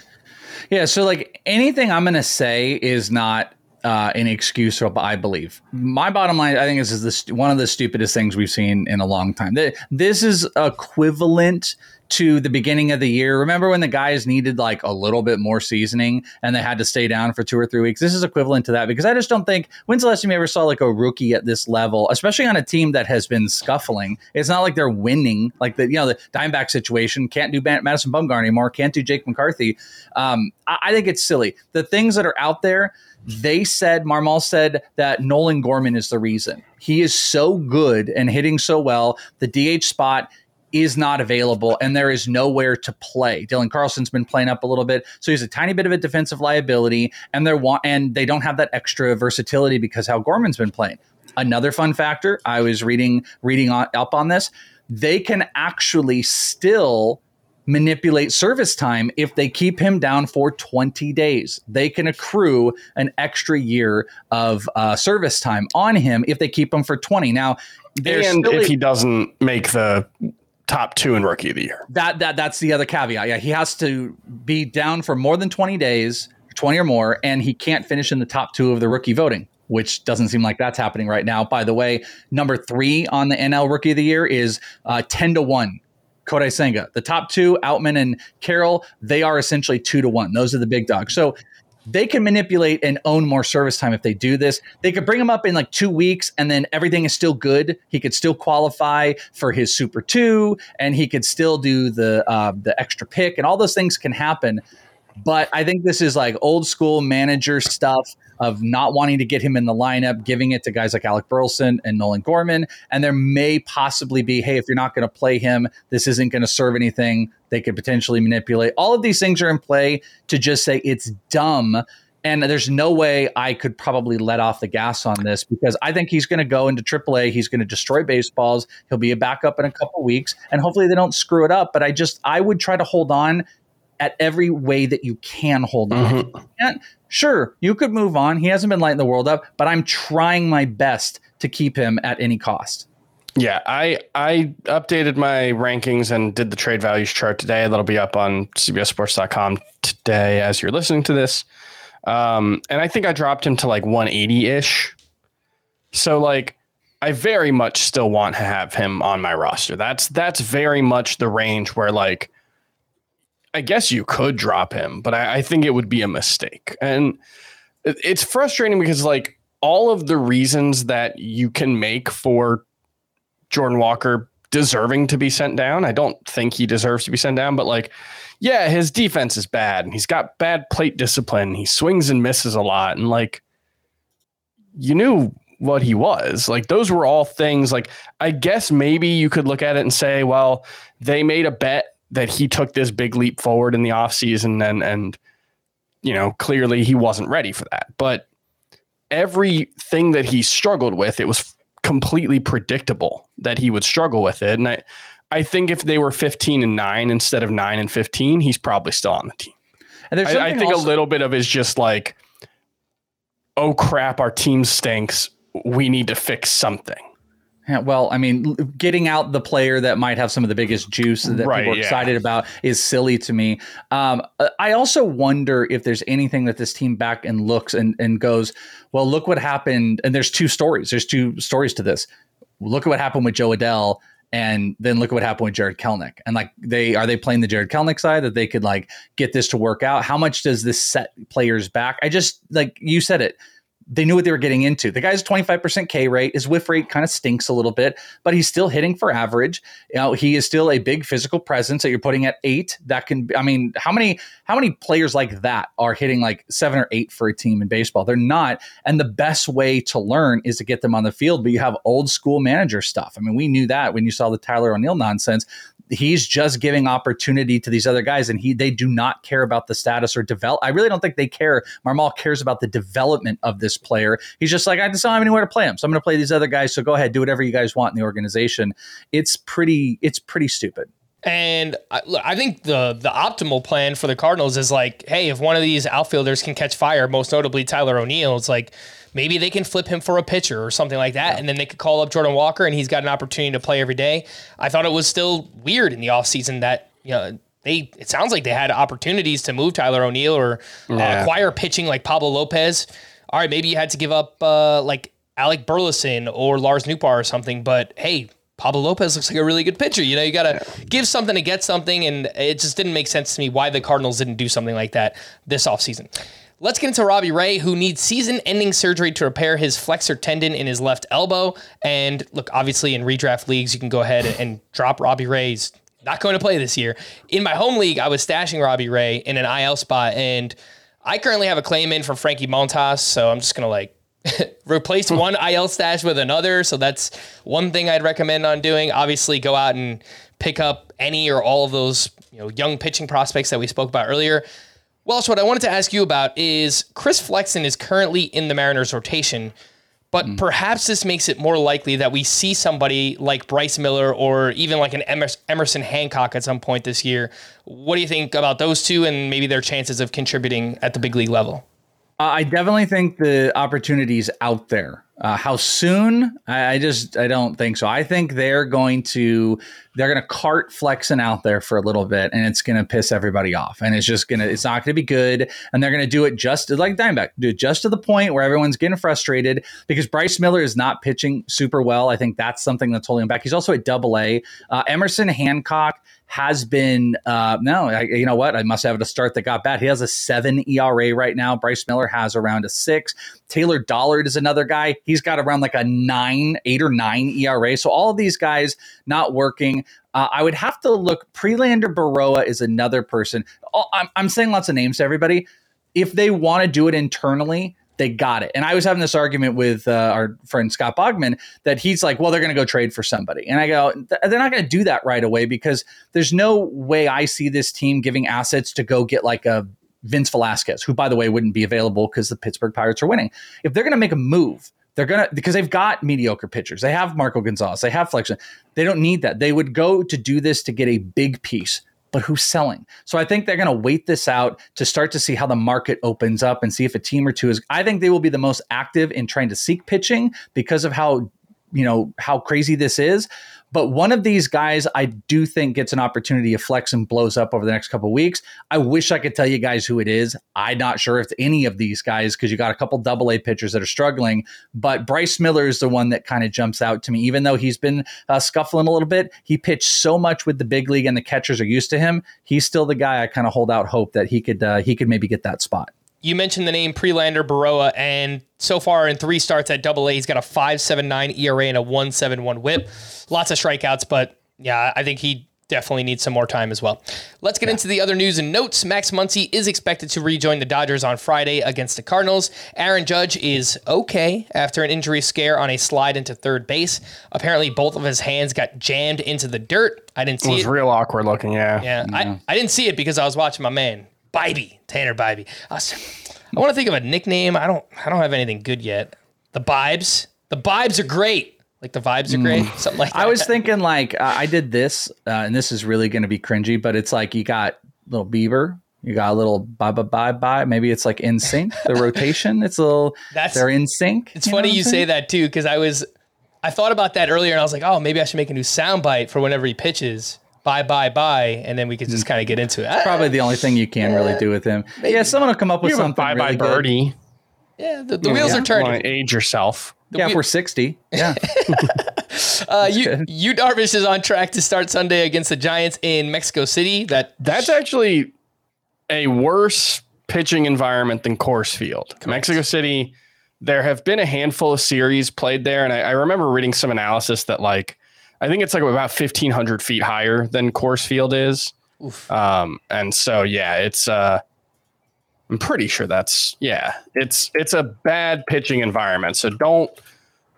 E: Yeah, so like anything I'm going to say is not uh, inexcusable, I believe. My bottom line, I think this is this one of the stupidest things we've seen in a long time. This is equivalent to the beginning of the year. Remember when the guys needed like a little bit more seasoning and they had to stay down for two or three weeks? This is equivalent to that because I just don't think when's the last time you ever saw like a rookie at this level, especially on a team that has been scuffling? It's not like they're winning, like the you know the Dimeback situation. Can't do Madison Bumgarner anymore. Can't do Jake McCarthy. Um, I, I think it's silly. The things that are out there they said Marmol said that Nolan Gorman is the reason. He is so good and hitting so well. The DH spot is not available and there is nowhere to play. Dylan Carlson's been playing up a little bit, so he's a tiny bit of a defensive liability, and they're wa- and they don't have that extra versatility because how Gorman's been playing. Another fun factor, I was reading reading on, up on this, they can actually still manipulate service time if they keep him down for 20 days. They can accrue an extra year of uh, service time on him if they keep him for 20. Now,
D: and if he doesn't make the top two in rookie of the year.
E: That that that's the other caveat. Yeah, he has to be down for more than 20 days, 20 or more, and he can't finish in the top two of the rookie voting, which doesn't seem like that's happening right now. By the way, number three on the NL rookie of the year is uh, 10 to 1. Kodai Senga. The top two, Outman and Carroll, they are essentially two to one. Those are the big dogs. So they can manipulate and own more service time if they do this. They could bring him up in like two weeks and then everything is still good. He could still qualify for his Super Two and he could still do the uh, the extra pick and all those things can happen. But I think this is like old school manager stuff of not wanting to get him in the lineup, giving it to guys like Alec Burleson and Nolan Gorman. And there may possibly be, hey, if you're not going to play him, this isn't going to serve anything. They could potentially manipulate. All of these things are in play to just say it's dumb. And there's no way I could probably let off the gas on this because I think he's going to go into AAA. He's going to destroy baseballs. He'll be a backup in a couple weeks, and hopefully they don't screw it up. But I just I would try to hold on at every way that you can hold on. Mm-hmm. Sure, you could move on. He hasn't been lighting the world up, but I'm trying my best to keep him at any cost.
D: Yeah, I I updated my rankings and did the trade values chart today. That'll be up on CBSSports.com today as you're listening to this. Um, and I think I dropped him to like 180 ish. So like I very much still want to have him on my roster. That's that's very much the range where like I guess you could drop him, but I, I think it would be a mistake. And it's frustrating because like all of the reasons that you can make for Jordan Walker deserving to be sent down. I don't think he deserves to be sent down, but like, yeah, his defense is bad and he's got bad plate discipline. He swings and misses a lot. And like, you knew what he was. Like, those were all things like, I guess maybe you could look at it and say, well, they made a bet that he took this big leap forward in the offseason and and you know clearly he wasn't ready for that but everything that he struggled with it was completely predictable that he would struggle with it. And i i think if they were 15 and 9 instead of 9 and 15 he's probably still on the team. And there's I, I think also- a little bit of is just like oh crap our team stinks. We need to fix something
E: well, I mean, getting out the player that might have some of the biggest juice that right, people are yeah. excited about is silly to me. Um, I also wonder if there's anything that this team back and looks and, and goes, well, look what happened. And there's two stories. There's two stories to this. Look at what happened with Jo Adell and then look at what happened with Jarred Kelenic. And like they are they playing the Jarred Kelenic side that they could like get this to work out? How much does this set players back? I just like you said it they knew what they were getting into. The guy's 25% K rate. His whiff rate kind of stinks a little bit, but he's still hitting for average. You know, he is still a big physical presence that you're putting at eight. That can, I mean, how many how many players like that are hitting like seven or eight for a team in baseball? They're not. And the best way to learn is to get them on the field. But you have old school manager stuff. I mean, we knew that when you saw the Tyler O'Neill nonsense he's just giving opportunity to these other guys and he they do not care about the status or develop I really don't think they care. Marmol cares about the development of this player. He's just like I just don't have anywhere to play him. So I'm going to play these other guys. So go ahead do whatever you guys want in the organization. It's pretty it's pretty stupid.
A: And I, look, I think the the optimal plan for the Cardinals is like, hey, if one of these outfielders can catch fire, most notably Tyler O'Neill, it's like maybe they can flip him for a pitcher or something like that. Yeah. And then they could call up Jordan Walker and he's got an opportunity to play every day. I thought it was still weird in the offseason that, you know, they it sounds like they had opportunities to move Tyler O'Neill or uh, yeah. acquire pitching like Pablo Lopez. all right, maybe you had to give up uh, like Alec Burleson or Lars Nootbaar or something, but hey, Pablo Lopez looks like a really good pitcher. You know, you got to yeah. give something to get something, and it just didn't make sense to me why the Cardinals didn't do something like that this offseason. Let's get into Robbie Ray, who needs season ending surgery to repair his flexor tendon in his left elbow. And look, obviously, in redraft leagues, you can go ahead and drop Robbie Ray's not going to play this year. In my home league, I was stashing Robbie Ray in an IL spot, and I currently have a claim in for Frankie Montas, so I'm just gonna like replace hmm. one IL stash with another. So that's one thing I'd recommend on doing. Obviously, go out and pick up any or all of those you know young pitching prospects that we spoke about earlier. Welsh, what I wanted to ask you about is Chris Flexen is currently in the Mariners rotation. But mm. perhaps this makes it more likely that we see somebody like Bryce Miller or even like an Emerson Hancock at some point this year. What do you think about those two and maybe their chances of contributing at the big league level?
E: Uh, I definitely think the opportunity's out there. Uh, how soon? I, I, just I don't think so. I think they're going to they're going to cart Flexen out there for a little bit, and it's going to piss everybody off, and it's just gonna it's not going to be good, and they're going to do it just like Diamondback, do it just to the point where everyone's getting frustrated because Bryce Miller is not pitching super well. I think that's something that's holding him back. He's also at Double A. Uh, Emerson Hancock has been uh, no, I, you know what? I must have a start that got bad. He has a seven ERA right now. Bryce Miller has around a six. Taylor Dollard is another guy. He's got around like a nine, eight or nine ERA. So all of these guys not working. Uh, I would have to look. Prelander Berroa is another person. I'm, I'm saying lots of names to everybody. If they want to do it internally, they got it. And I was having this argument with uh, our friend Scott Bogman that he's like, well, they're going to go trade for somebody. And I go, they're not going to do that right away because there's no way I see this team giving assets to go get like a Vince Velasquez, who, by the way, wouldn't be available because the Pittsburgh Pirates are winning. If they're going to make a move, they're gonna because they've got mediocre pitchers. They have Marco Gonzalez. They have Flexen. They don't need that. They would go to do this to get a big piece but who's selling? So I think they're to wait this out to start to see how the market opens up and see if a team or two is. I think they will be the most active in trying to seek pitching because of how you know how crazy this is but one of these guys I do think gets an opportunity to flex and blows up over the next couple weeks. I wish I could tell you guys who it is. I'm not sure if any of these guys because you got a couple double A pitchers that are struggling. But Bryce Miller is the one that kind of jumps out to me. Even though he's been uh, scuffling a little bit, he pitched so much with the big league and the catchers are used to him. He's still the guy I kind of hold out hope that he could uh, he could maybe get that spot
A: you mentioned the name Prelander Berroa, and so far in three starts at Double A, he's got a five seven nine ERA and a one seven one WHIP. Lots of strikeouts, but yeah, I think he definitely needs some more time as well. Let's get yeah. into the other news and notes. Max Muncy is expected to rejoin the Dodgers on Friday against the Cardinals. Aaron Judge is okay after an injury scare on a slide into third base. Apparently, both of his hands got jammed into the dirt. I didn't see it. Was
D: it. real awkward looking. Yeah.
A: Yeah. yeah. I, I didn't see it because I was watching my man Bibee, Tanner Bibee. I, I want to think of a nickname. I don't. I don't have anything good yet. The Bibes. The Bibes are great. Like the vibes are great. Mm. Something like that.
E: I was thinking like uh, I did this, uh, and this is really going to be cringy, but it's like you got little Bieber, you got a little bye bye bye bye. Maybe it's like in sync. The rotation. It's a little. That's they're in sync.
A: It's you funny you say that too because I was, I thought about that earlier and I was like, oh, maybe I should make a new soundbite for whenever he pitches bye bye bye and then we could just kind of get into it
E: probably the only thing you can really do with him maybe. yeah someone will come up with something bye really bye birdie
A: yeah the, the yeah, wheels yeah. are turning
D: age yourself
E: the yeah we're 60 yeah
A: uh, you Yu Darvish is on track to start Sunday against the Giants in Mexico City. That
D: that's actually a worse pitching environment than Coors Field. Correct. Mexico City, there have been a handful of series played there, and I, I remember reading some analysis that like I think it's like about 1,500 feet higher than Coors Field is. Um, and so, yeah, it's, uh, I'm pretty sure that's, yeah, it's, it's a bad pitching environment. So don't,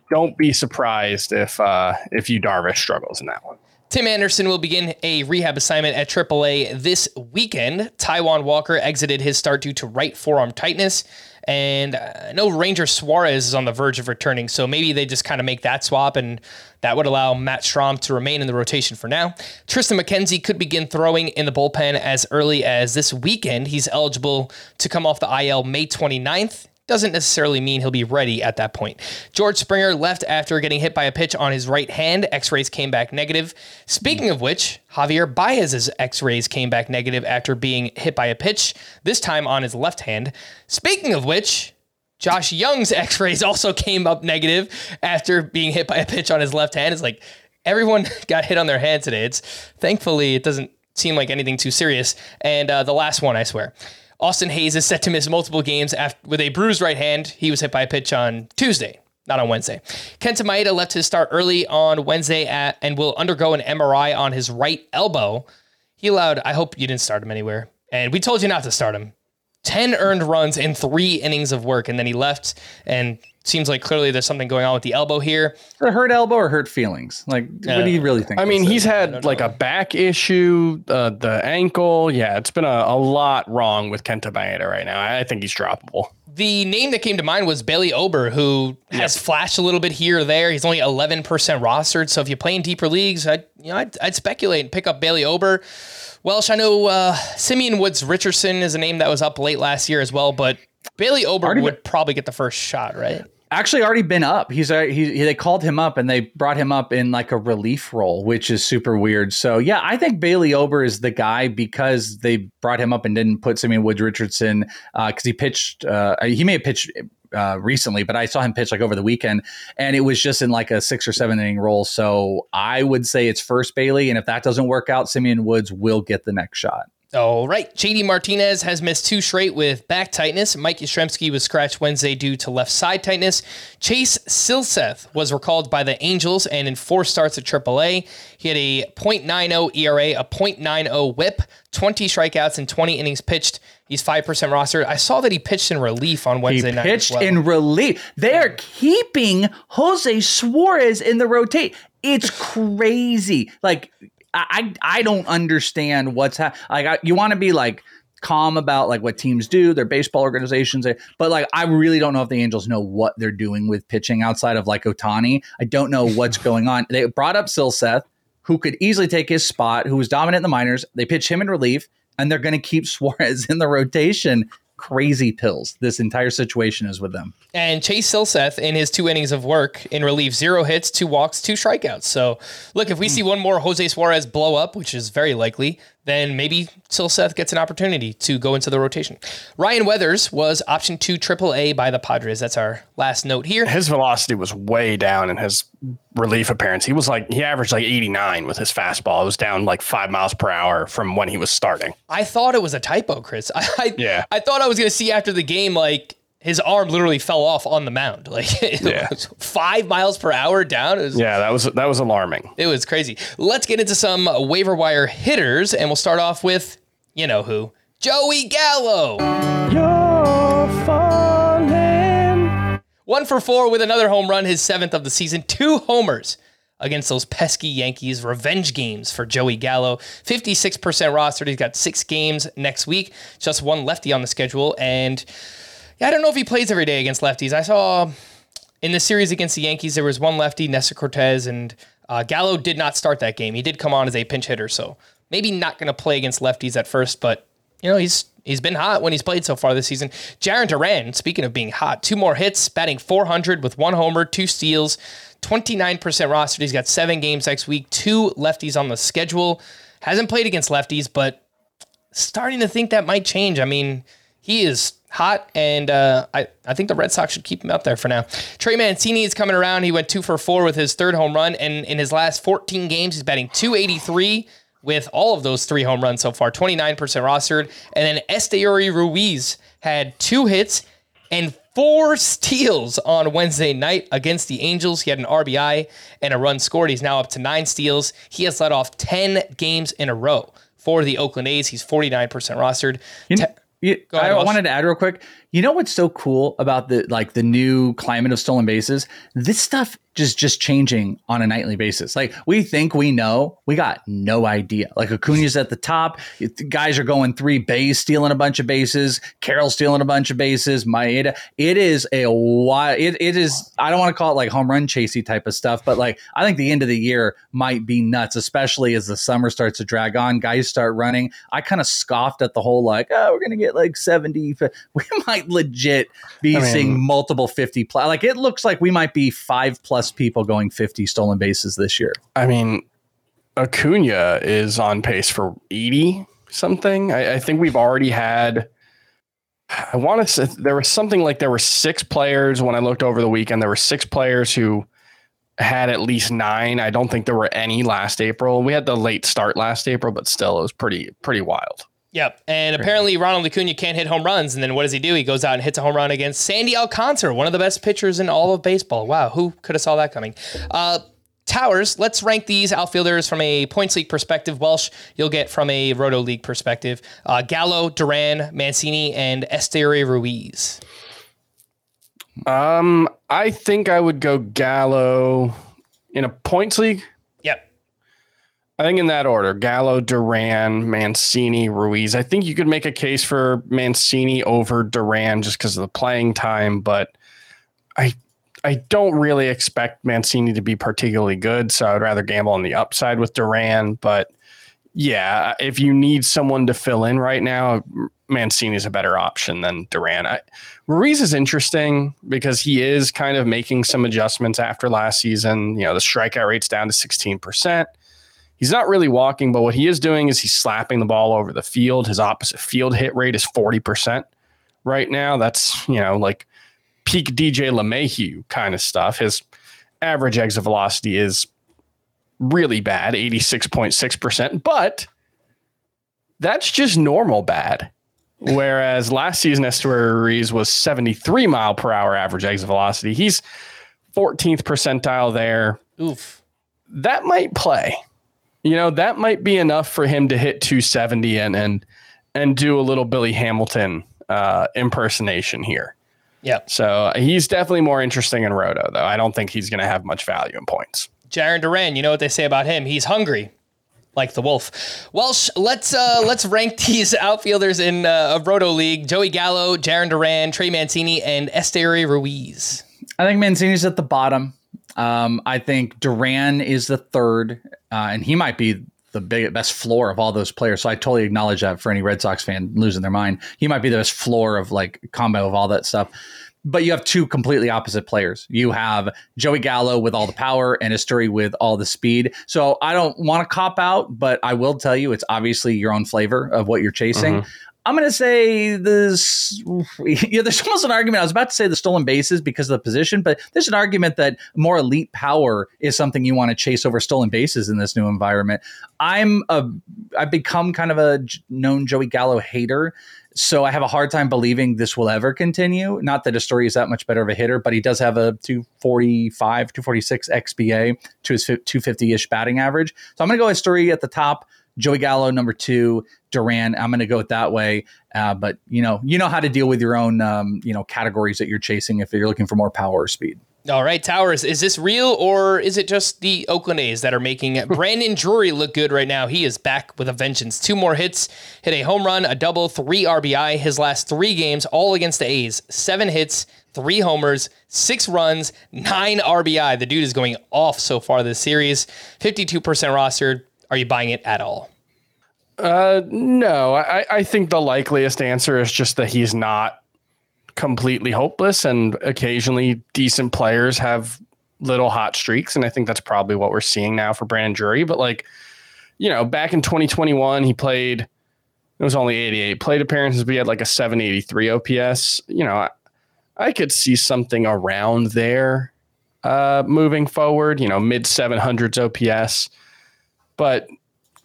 D: don't be surprised if, uh, if Yu Darvish struggles in that one.
A: Tim Anderson will begin a rehab assignment at AAA this weekend. Taijuan Walker exited his start due to right forearm tightness. And uh, I know Ranger Suarez is on the verge of returning, so maybe they just kind of make that swap, and that would allow Matt Strahm to remain in the rotation for now. Triston McKenzie could begin throwing in the bullpen as early as this weekend. He's eligible to come off the IL May 29th doesn't necessarily mean he'll be ready at that point. George Springer left after getting hit by a pitch on his right hand. X rays came back negative. Speaking of which, Javier Baez's X rays came back negative after being hit by a pitch, this time on his left hand. Speaking of which, Josh Jung's x rays also came up negative after being hit by a pitch on his left hand. It's like everyone got hit on their hand today. It's thankfully it doesn't seem like anything too serious. And uh, the last one, I swear. Austin Hays is set to miss multiple games after, with a bruised right hand. He was hit by a pitch on Tuesday, not on Wednesday. Kenta Maeda left his start early on Wednesday at, and will undergo an MRI on his right elbow. He allowed, I hope you didn't start him anywhere. And we told you not to start him. 10 earned runs in three innings of work, and then he left. And seems like clearly there's something going on with the elbow here.
E: A hurt elbow or hurt feelings? Like, uh, what do you really think?
D: I mean, he's is? had like know. a back issue, uh, the ankle. Yeah, it's been a, a lot wrong with Kenta Maeda right now. I think he's droppable.
A: The name that came to mind was Bailey Ober, who has flashed a little bit here or there. He's only 11% rostered. So if you play in deeper leagues, I'd, you know, I'd, I'd speculate and pick up Bailey Ober. Welsh, I know uh, Simeon Woods Richardson is a name that was up late last year as well, but Bailey Ober would been, probably get the first shot, right?
E: Actually, already been up. He's uh, he, he, they called him up and they brought him up in like a relief role, which is super weird. So yeah, I think Bailey Ober is the guy because they brought him up and didn't put Simeon Woods Richardson because uh, he pitched. Uh, he may have pitched uh, recently, but I saw him pitch like over the weekend, and it was just in like a six or seven inning role. So I would say it's first Bailey, and if that doesn't work out, Simeon Woods will get the next shot.
A: All right. JD Martinez has missed two straight with back tightness. Mike Yastrzemski was scratched Wednesday due to left side tightness. Chase Silseth was recalled by the Angels and in four starts at AAA. He had a .90 ERA, a .90 WHIP, 20 strikeouts, and 20 innings pitched. He's 5% rostered. I saw that he pitched in relief on Wednesday
E: he
A: night.
E: Pitched
A: well.
E: in relief. They are keeping Jose Suarez in the rotate. It's crazy. Like I I don't understand what's ha- like. I, you want to be like calm about like what teams do, their baseball organizations, eh, but like I really don't know if the Angels know what they're doing with pitching outside of like Ohtani. I don't know what's going on. They brought up Silseth, who could easily take his spot, who was dominant in the minors. They pitch him in relief, and they're going to keep Suarez in the rotation crazy pills. This entire situation is with them.
A: And Chase Silseth in his two innings of work in relief, zero hits, two walks, two strikeouts. So look, if we mm. see one more Jose Suarez blow up, which is very likely, then maybe Silseth gets an opportunity to go into the rotation. Ryan Weathers was option two AAA by the Padres. That's our last note here.
D: His velocity was way down in his relief appearance. He was like he averaged like 89 with his fastball. It was down like five miles per hour from when he was starting.
A: I thought it was a typo, Chris. I, I yeah. I thought I was gonna see after the game like his arm literally fell off on the mound, like yeah. five miles per hour down.
D: Was, yeah, that was that was alarming.
A: It was crazy. Let's get into some waiver wire hitters, and we'll start off with you know who, Joey Gallo. You're falling. One for four with another home run, his seventh of the season. Two homers against those pesky Yankees. Revenge games for Joey Gallo. 56% rostered. He's got six games next week. Just one lefty on the schedule, and yeah, I don't know if he plays every day against lefties. I saw in the series against the Yankees, there was one lefty, Nestor Cortes, and uh, Gallo did not start that game. He did come on as a pinch hitter, so maybe not going to play against lefties at first, but you know he's he's been hot when he's played so far this season. Jarren Duran, speaking of being hot, two more hits, batting 400 with one homer, two steals, 29% rostered. He's got seven games next week, two lefties on the schedule. Hasn't played against lefties, but starting to think that might change. I mean, he is hot, and uh, I, I think the Red Sox should keep him out there for now. Trey Mancini is coming around. He went two for four with his third home run, and in his last 14 games, he's batting 283 with all of those three home runs so far, 29% rostered. And then Esteury Ruiz had two hits and four steals on Wednesday night against the Angels. He had an RBI and a run scored. He's now up to nine steals. He has led off 10 games in a row for the Oakland A's. He's 49% rostered.
E: You know, you, I wanted to add real quick. You know what's so cool about the like the new climate of stolen bases? This stuff just just changing on a nightly basis. Like we think we know, we got no idea. Like Acuna's at the top, guys are going three base, stealing a bunch of bases. Carroll stealing a bunch of bases. Maeda, it is a wild. It, it is. I don't want to call it like home run chasey type of stuff, but like I think the end of the year might be nuts, especially as the summer starts to drag on. Guys start running. I kind of scoffed at the whole like, oh, we're gonna get like seventy. We might legit be I mean, seeing multiple fifty plus. Like it looks like we might be five plus plus people going 50 stolen bases this year.
D: I mean, Acuna is on pace for 80 something. I, I think we've already had I want to say there was something like there were six players when I looked over the weekend. There were six players who had at least nine. I don't think there were any last April. We had the late start last April, but still, it was pretty pretty wild.
A: Yep. And apparently Ronald Acuna can't hit home runs. And then what does he do? He goes out and hits a home run against Sandy Alcantara, one of the best pitchers in all of baseball. Wow, who could have saw that coming? Uh, Towers, let's rank these outfielders from a points league perspective. Welsh, you'll get from a Roto League perspective. Uh, Gallo, Duran, Mancini, and Esteury Ruiz.
D: Um, I think I would go Gallo in a points league. I think in that order: Gallo, Duran, Mancini, Ruiz. I think you could make a case for Mancini over Duran just because of the playing time, but I I don't really expect Mancini to be particularly good, so I'd rather gamble on the upside with Duran. But yeah, if you need someone to fill in right now, Mancini is a better option than Duran. I, Ruiz is interesting because he is kind of making some adjustments after last season. You know, the strikeout rate's down to 16%. He's not really walking, but what he is doing is he's slapping the ball over the field. His opposite field hit rate is 40% right now. That's, you know, like peak DJ LeMahieu kind of stuff. His average exit velocity is really bad, 86.6%, but that's just normal bad. Whereas last season, Esteury Ruiz was 73 mile per hour average exit velocity. He's 14th percentile there.
A: Oof.
D: That might play. You know, that might be enough for him to hit 270 and and and do a little Billy Hamilton uh, impersonation here.
A: Yeah.
D: So he's definitely more interesting in Roto, though. I don't think he's going to have much value in points.
A: Jarren Duran, you know what they say about him? He's hungry, like the wolf. Welsh, let's uh, let's rank these outfielders in uh, a Roto League: Joey Gallo, Jarren Duran, Trey Mancini, and Esteury Ruiz.
E: I think Mancini's at the bottom. Um, I think Duran is the third, uh, and he might be the big, best floor of all those players. So I totally acknowledge that for any Red Sox fan losing their mind. He might be the best floor of like combo of all that stuff. But you have two completely opposite players. You have Joey Gallo with all the power and Esteury with all the speed. So I don't want to cop out, but I will tell you it's obviously your own flavor of what you're chasing. Mm-hmm. I'm going to say this. Yeah, there's almost an argument. I was about to say the stolen bases because of the position, but there's an argument that more elite power is something you want to chase over stolen bases in this new environment. I'm a, I've become kind of a known Joey Gallo hater. So I have a hard time believing this will ever continue. Not that Esteury is that much better of a hitter, but he does have a 245, 246 XBA to his 250 ish batting average. So I'm going to go Esteury at the top. Joey Gallo number two, Duran. I'm going to go it that way. Uh, but you know, you know how to deal with your own um, you know categories that you're chasing if you're looking for more power or speed.
A: All right, Towers, is this real or is it just the Oakland A's that are making Brandon Drury look good right now? He is back with a vengeance. Two more hits, hit a home run, a double, three RBI. His last three games, all against the A's. Seven hits, three homers, six runs, nine RBI. The dude is going off so far this series. 52% rostered. Are you buying it at all?
D: Uh, no. I, I think the likeliest answer is just that he's not completely hopeless, and occasionally decent players have little hot streaks, and I think that's probably what we're seeing now for Brandon Drury. But like, you know, back in 2021, he played. It was only 88 plate appearances, he had like a 783 OPS. You know, I, I could see something around there uh, moving forward. You know, mid 700s OPS but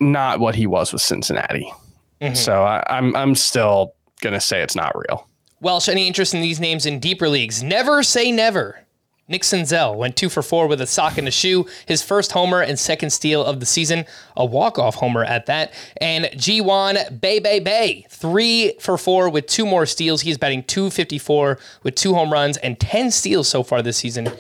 D: not what he was with Cincinnati. Mm-hmm. So I, I'm I'm still gonna say it's not real.
A: Welsh, any interest in these names in deeper leagues? Never say never. Nick Senzel went two for four with a sock and a shoe, his first homer and second steal of the season, a walk-off homer at that. And Ji-hwan Bae Bae Bae, three for four with two more steals. He's batting 254 with two home runs and 10 steals so far this season.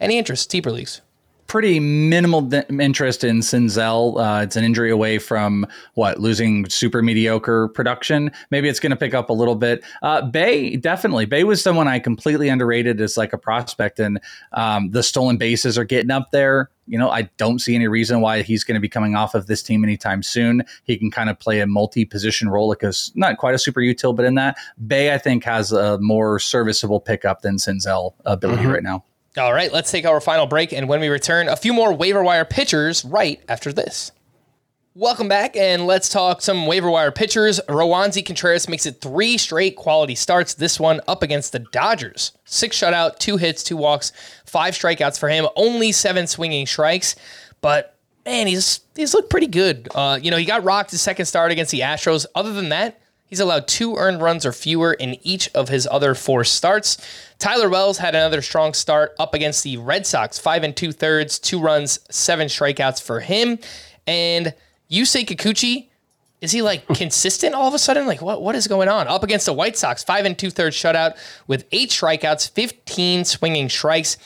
A: Any interest, deeper leagues?
E: Pretty minimal interest in Senzel. Uh, it's an injury away from what losing super mediocre production. Maybe it's going to pick up a little bit. Uh, Bae definitely. Bae was someone I completely underrated as like a prospect, and um, the stolen bases are getting up there. You know, I don't see any reason why he's going to be coming off of this team anytime soon. He can kind of play a multi-position role, like a, not quite a super util, but in that Bae, I think has a more serviceable pickup than Senzel ability mm-hmm. right now.
A: All right, let's take our final break. And when we return, a few more waiver wire pitchers right after this. Welcome back, and let's talk some waiver wire pitchers. Roansy Contreras makes it three straight quality starts. This one up against the Dodgers. Six shutout, two hits, two walks, five strikeouts for him, only seven swinging strikes. But man, he's he's looked pretty good. Uh, you know, he got rocked his second start against the Astros. Other than that, he's allowed two earned runs or fewer in each of his other four starts. Tyler Wells had another strong start up against the Red Sox, five and two thirds, two runs, seven strikeouts for him, and Yusei Kikuchi, is he like consistent all of a sudden? Like what what is going on? Up against the White Sox, five and two thirds shutout with eight strikeouts, 15 swinging strikes,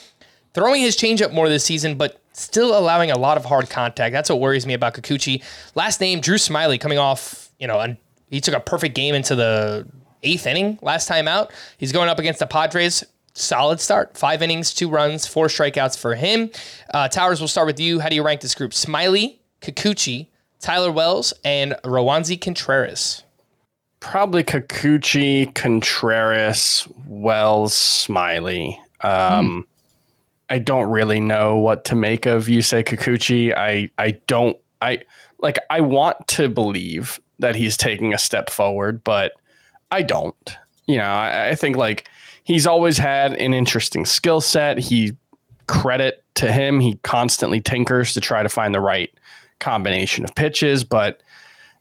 A: throwing his changeup more this season, but still allowing a lot of hard contact. That's what worries me about Kikuchi. Last name, Drew Smyly, coming off, you know, and he took a perfect game into the eighth inning last time out. He's going up against the Padres. Solid start. Five innings, two runs, four strikeouts for him. Uh, Towers, we'll start with you. How do you rank this group? Smyly, Kikuchi, Tyler Wells, and Roansy Contreras.
D: Probably Kikuchi, Contreras, Wells, Smyly. Um, hmm. I don't really know what to make of Yusei Kikuchi. I I don't I like I want to believe that he's taking a step forward, but I don't. You know, I, I think like he's always had an interesting skill set. He credit to him, he constantly tinkers to try to find the right combination of pitches, but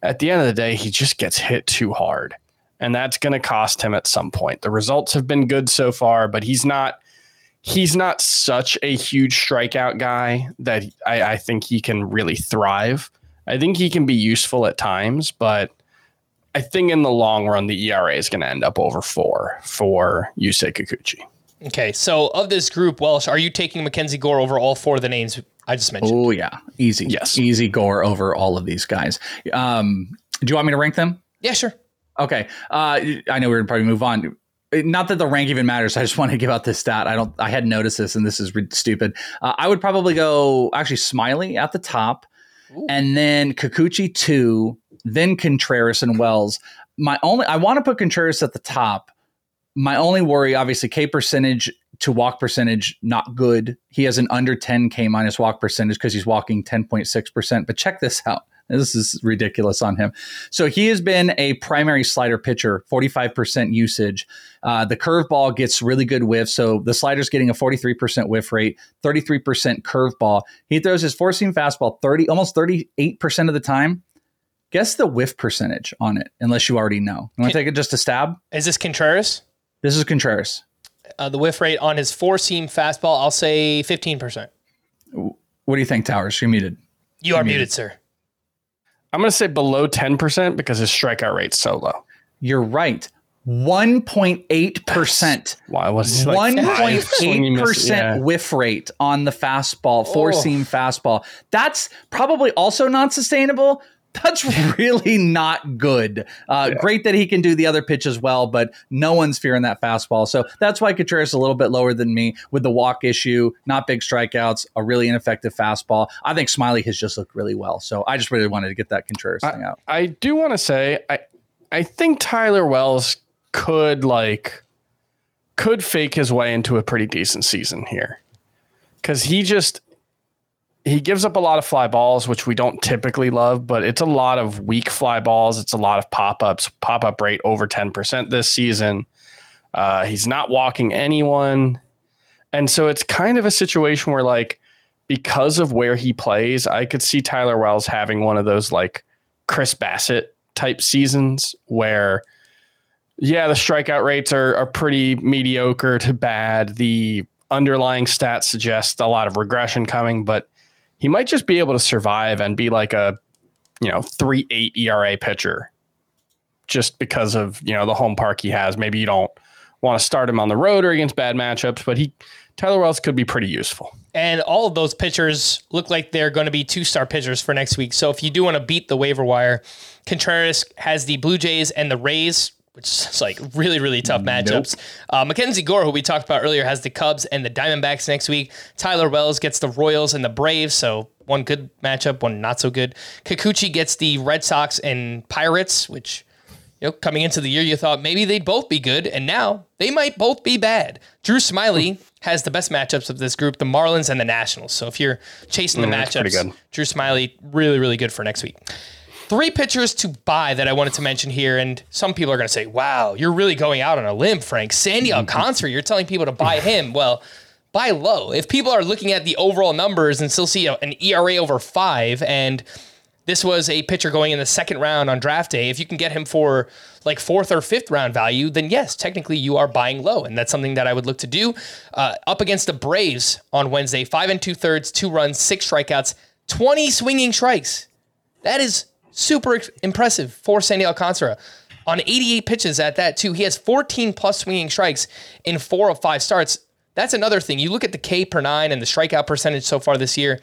D: at the end of the day, he just gets hit too hard. And that's going to cost him at some point. The results have been good so far, but he's not he's not such a huge strikeout guy that I, I think he can really thrive. I think he can be useful at times, but I think in the long run, the ERA is going to end up over four for Yusei Kikuchi.
A: Okay, so of this group, Welsh, are you taking MacKenzie Gore over all four of the names I just mentioned?
E: Oh yeah, easy.
D: Yes,
E: easy Gore over all of these guys. Um, do you want me to rank them?
A: Yeah, sure.
E: Okay. Uh, I know we're gonna probably move on. Not that the rank even matters. I just want to give out this stat. I don't. I hadn't noticed this, and this is stupid. Uh, I would probably go actually Smyly at the top, And then Kikuchi two, then Contreras and Wells. My only. I want to put Contreras at the top my only worry, obviously, K percentage to walk percentage, not good. He has an under 10 K minus walk percentage because he's walking 10.6%. But check this out. This is ridiculous on him. So he has been a primary slider pitcher, 45% usage. Uh, the curveball gets really good whiff. So the slider's getting a 43% whiff rate, 33% curveball. He throws his four seam fastball 30, almost 38% of the time. Guess the whiff percentage on it, unless you already know. You want to take it just a stab?
A: Is this Contreras?
E: This is Contreras.
A: Uh, the whiff rate on his four seam fastball, I'll say 15%.
E: What do you think, Towers? You're muted.
A: You are muted. muted, sir.
D: I'm going to say below 10% because his strikeout rate's so low.
E: You're right. 1.8%.
D: Why was
E: like 1.8% yeah. whiff rate on the fastball, four seam oh. fastball. That's probably also not sustainable, that's really not good. Uh, yeah. Great that he can do the other pitch as well, but no one's fearing that fastball. So that's why Contreras is a little bit lower than me with the walk issue, not big strikeouts, a really ineffective fastball. I think Smyly has just looked really well. So I just really wanted to get that Contreras
D: I,
E: thing out.
D: I do want to say, I, I think Tyler Wells could like could fake his way into a pretty decent season here because he just he gives up a lot of fly balls, which we don't typically love, but it's a lot of weak fly balls. It's a lot of pop ups, pop up rate over 10% this season. Uh, he's not walking anyone. And so it's kind of a situation where, like, because of where he plays, I could see Tyler Wells having one of those, like, Chris Bassitt type seasons where, yeah, the strikeout rates are, are pretty mediocre to bad. The underlying stats suggest a lot of regression coming, but he might just be able to survive and be like a you know three eight ERA pitcher, just because of you know the home park he has. Maybe you don't want to start him on the road or against bad matchups, but he Tyler Wells could be pretty useful.
A: And all of those pitchers look like they're going to be two star pitchers for next week. So if you do want to beat the waiver wire, Contreras has the Blue Jays and the Rays which is like really, really tough matchups. Nope. Uh, MacKenzie Gore, who we talked about earlier, has the Cubs and the Diamondbacks next week. Tyler Wells gets the Royals and the Braves, so one good matchup, one not so good. Kikuchi gets the Red Sox and Pirates, which you know, coming into the year, you thought maybe they'd both be good, and now they might both be bad. Drew Smyly has the best matchups of this group, the Marlins and the Nationals. So if you're chasing the
D: Mm,
A: matchups. Drew Smyly really, really good for next week. Three pitchers to buy that I wanted to mention here, and some people are going to say, "Wow, you're really going out on a limb, Frank." Sandy Alcantara, you're telling people to buy him. Well, buy low. If people are looking at the overall numbers and still see an ERA over five, and this was a pitcher going in the second round on draft day, if you can get him for like fourth or fifth round value, then yes, technically you are buying low, and that's something that I would look to do. Uh, up against the Braves on Wednesday, five and two thirds, two runs, six strikeouts, twenty swinging strikes. That is super impressive for Sandy Alcantara. On 88 pitches at that, too, he has 14 plus swinging strikes in four of five starts. That's another thing. You look at the K per nine and the strikeout percentage so far this year,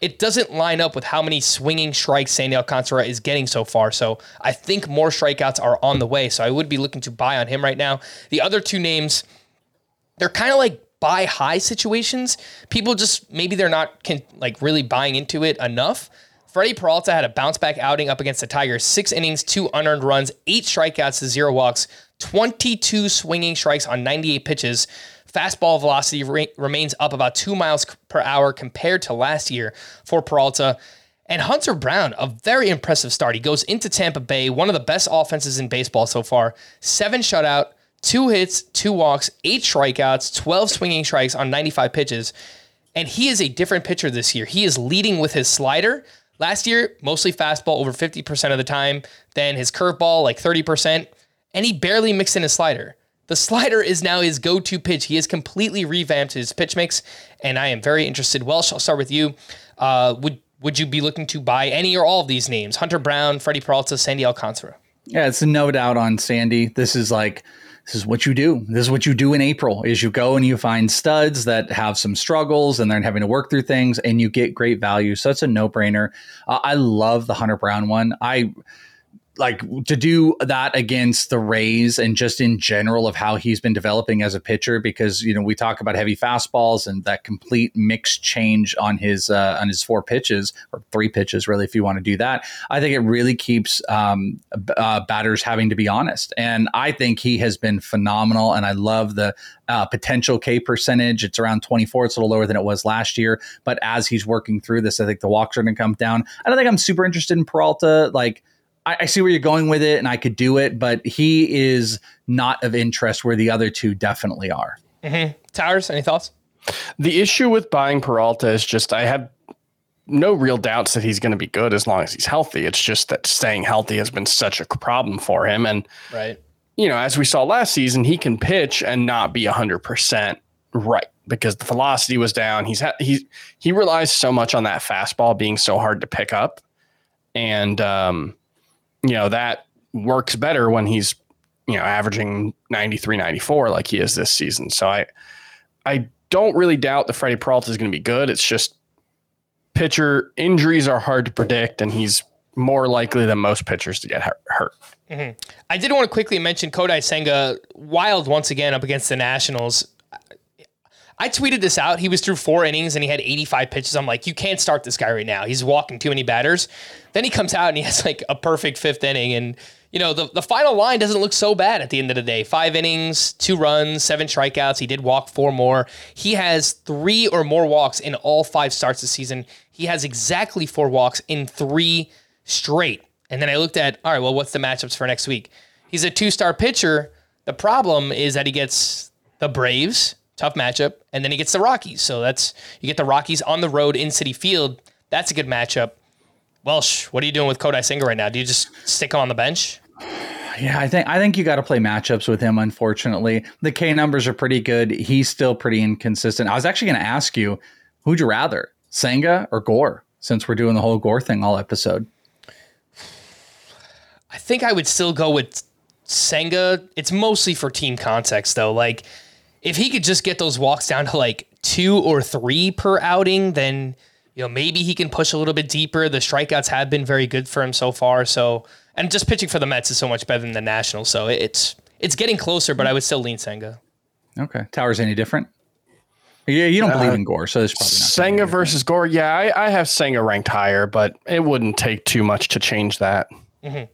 A: it doesn't line up with how many swinging strikes Sandy Alcantara is getting so far. So I think more strikeouts are on the way. So I would be looking to buy on him right now. The other two names, they're kind of like buy high situations. People just maybe they're not can, like really buying into it enough. Freddie Peralta had a bounce back outing up against the Tigers. Six innings, two unearned runs, eight strikeouts to zero walks, 22 swinging strikes on 98 pitches. Fastball velocity re- remains up about two miles per hour compared to last year for Peralta. And Hunter Brown, a very impressive start. He goes into Tampa Bay, one of the best offenses in baseball so far. Seven shutout, two hits, two walks, eight strikeouts, 12 swinging strikes on 95 pitches. And he is a different pitcher this year. He is leading with his slider. Last year, mostly fastball over 50% of the time, then his curveball like 30%, and he barely mixed in his slider. The slider is now his go to pitch. He has completely revamped his pitch mix, and I am very interested. Welsh, I'll start with you. Uh, would would you be looking to buy any or all of these names? Hunter Brown, Freddie Peralta, Sandy Alcantara.
E: Yeah, it's no doubt on Sandy. This is like this is what you do. This is what you do in April is you go and you find studs that have some struggles and they're having to work through things and you get great value. So it's a no-brainer. Uh, I love the Hunter Brown one. I like to do that against the Rays and just in general of how he's been developing as a pitcher because you know we talk about heavy fastballs and that complete mix change on his uh, on his four pitches or three pitches really if you want to do that. I think it really keeps um, uh, batters having to be honest. And I think he has been phenomenal and I love the uh, potential K percentage. It's around 24 it's a little lower than it was last year. But as he's working through this I think the walks are going to come down. I don't think I'm super interested in Peralta like I, I see where you're going with it, and I could do it, but he is not of interest where the other two definitely are.
A: Towers, any thoughts?
D: The issue with buying Peralta is just I have no real doubts that he's going to be good as long as he's healthy. It's just that staying healthy has been such a problem for him. And,
A: Right.
D: you know, as we saw last season, he can pitch and not be 100% right because the velocity was down. He's ha- he he relies so much on that fastball being so hard to pick up. And um you know, that works better when he's you know, averaging 93 94 like he is this season. So I I don't really doubt that Freddie Peralta is going to be good. It's just pitcher injuries are hard to predict, and he's more likely than most pitchers to get hurt. hurt. Mm-hmm.
A: I did want to quickly mention Kodai Senga, wild once again up against the Nationals. I tweeted this out. He was through four innings and he had 85 pitches. I'm like, you can't start this guy right now. He's walking too many batters. Then he comes out and he has like a perfect fifth inning. And, you know, the, the final line doesn't look so bad at the end of the day. Five innings, two runs, seven strikeouts. He did walk four more. He has three or more walks in all five starts this season. He has exactly four walks in three straight. And then I looked at, all right, well, what's the matchups for next week? He's a two star pitcher. The problem is that he gets the Braves, tough matchup, and then he gets the Rockies. So that's, you get the Rockies on the road in Citi Field. That's a good matchup. Welsh, what are you doing with Kodai Senga right now? Do you just stick him on the bench?
E: Yeah, I think I think you got to play matchups with him. Unfortunately, the K numbers are pretty good. He's still pretty inconsistent. I was actually going to ask you, who'd you rather, Senga or Gore? Since we're doing the whole Gore thing all episode.
A: I think I would still go with Senga. It's mostly for team context, though. Like, if he could just get those walks down to like two or three per outing, then you know maybe he can push a little bit deeper. The strikeouts have been very good for him so far. So, and just pitching for the Mets is so much better than the Nationals. So it's it's getting closer, but I would still lean Senga.
E: Okay, Towers any different? Yeah, you don't believe in uh, Gore, so there's probably not.
D: Senga
E: any
D: versus Gore. Yeah, I, I have Senga ranked higher, but it wouldn't take too much to change that. Mm-hmm.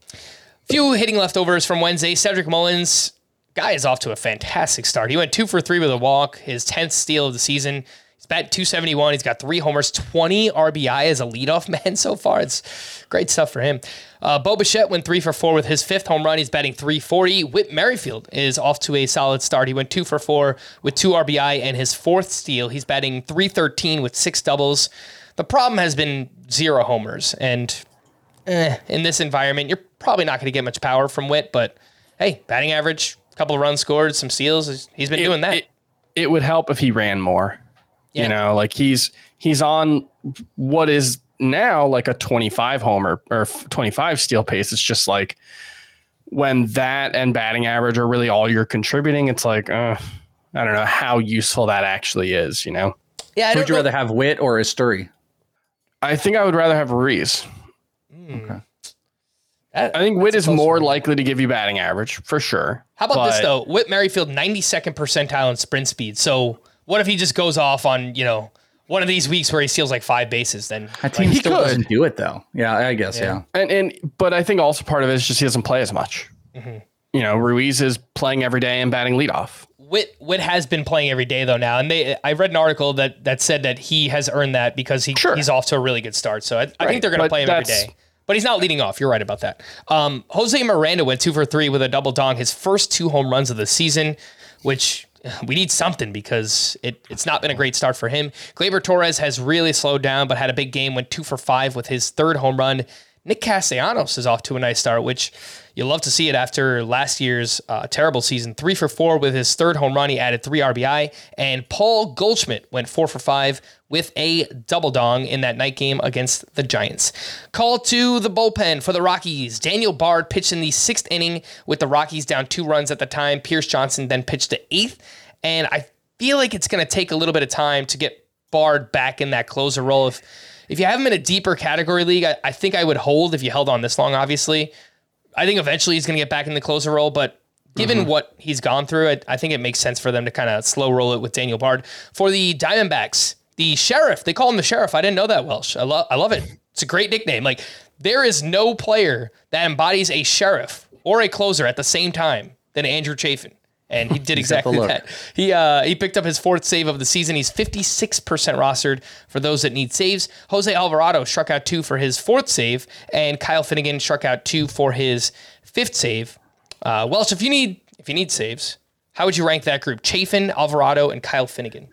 A: Few hitting leftovers from Wednesday. Cedric Mullins, guy is off to a fantastic start. He went two for three with a walk, his 10th steal of the season. He's batting 271. He's got three homers, 20 RBI as a leadoff man so far. It's great stuff for him. Uh, Bo Bichette went three for four with his fifth home run. He's batting 340. Whit Merrifield is off to a solid start. He went two for four with two RBI and his fourth steal. He's batting 313 with six doubles. The problem has been zero homers. And eh, in this environment, you're probably not going to get much power from Whit, but hey, batting average, a couple of runs scored, some steals. He's been
D: it,
A: doing that.
D: It, it would help if he ran more. Yeah. You know, like he's he's on what is now like a 25 homer or 25 steal pace. It's just like when that and batting average are really all you're contributing, it's like, uh, I don't know how useful that actually is, you know?
A: Yeah.
E: Would you know. rather have Whit or Esteury?
D: I think I would rather have Reese.
A: Mm. Okay.
D: That, I think Whit is more likely to give you batting average for sure.
A: How about this though? Whit Merrifield, 92nd percentile in sprint speed. So what if he just goes off on, you know, one of these weeks where he steals like five bases, then
E: that team like, still could. doesn't do it though. Yeah, I guess. Yeah.
D: yeah. And and but I think also part of it is just he doesn't play as much. Mm-hmm. You know, Ruiz is playing every day and batting leadoff.
A: Whit Whit has been playing every day though now, and they I read an article that that said that he has earned that because he sure. he's off to a really good start. So I, I think they're going to play him every day. But he's not leading off. You're right about that. Um, Jose Miranda went two for three with a double dong, his first two home runs of the season, which we need something because it, it's not been a great start for him. Gleyber Torres has really slowed down, but had a big game, went two for five with his third home run. Nick Castellanos is off to a nice start, which you love to see it after last year's uh, terrible season. Three for four with his third home run. He added three RBI. And Paul Goldschmidt went four for five with a double dong in that night game against the Giants. Call to the bullpen for the Rockies. Daniel Bard pitched in the sixth inning with the Rockies down two runs at the time. Pierce Johnson then pitched the eighth. And I feel like it's going to take a little bit of time to get Bard back in that closer role. If if you have him in a deeper category league, I, I think I would hold if you held on this long, obviously. I think eventually he's going to get back in the closer role, but given mm-hmm. what he's gone through, I, I think it makes sense for them to kind of slow roll it with Daniel Bard. For the Diamondbacks, the sheriff, they call him the sheriff. I didn't know that, Welsh. I, love I love it. It's a great nickname. Like, there is no player that embodies a sheriff or a closer at the same time than Andrew Chafin and he did exactly that. He uh, he picked up his fourth save of the season. He's 56% rostered for those that need saves. Jose Alvarado struck out two for his fourth save, and Kyle Finnegan struck out two for his fifth save. Uh, Welsh, if you need if you need saves, how would you rank that group? Chafin, Alvarado, and Kyle Finnegan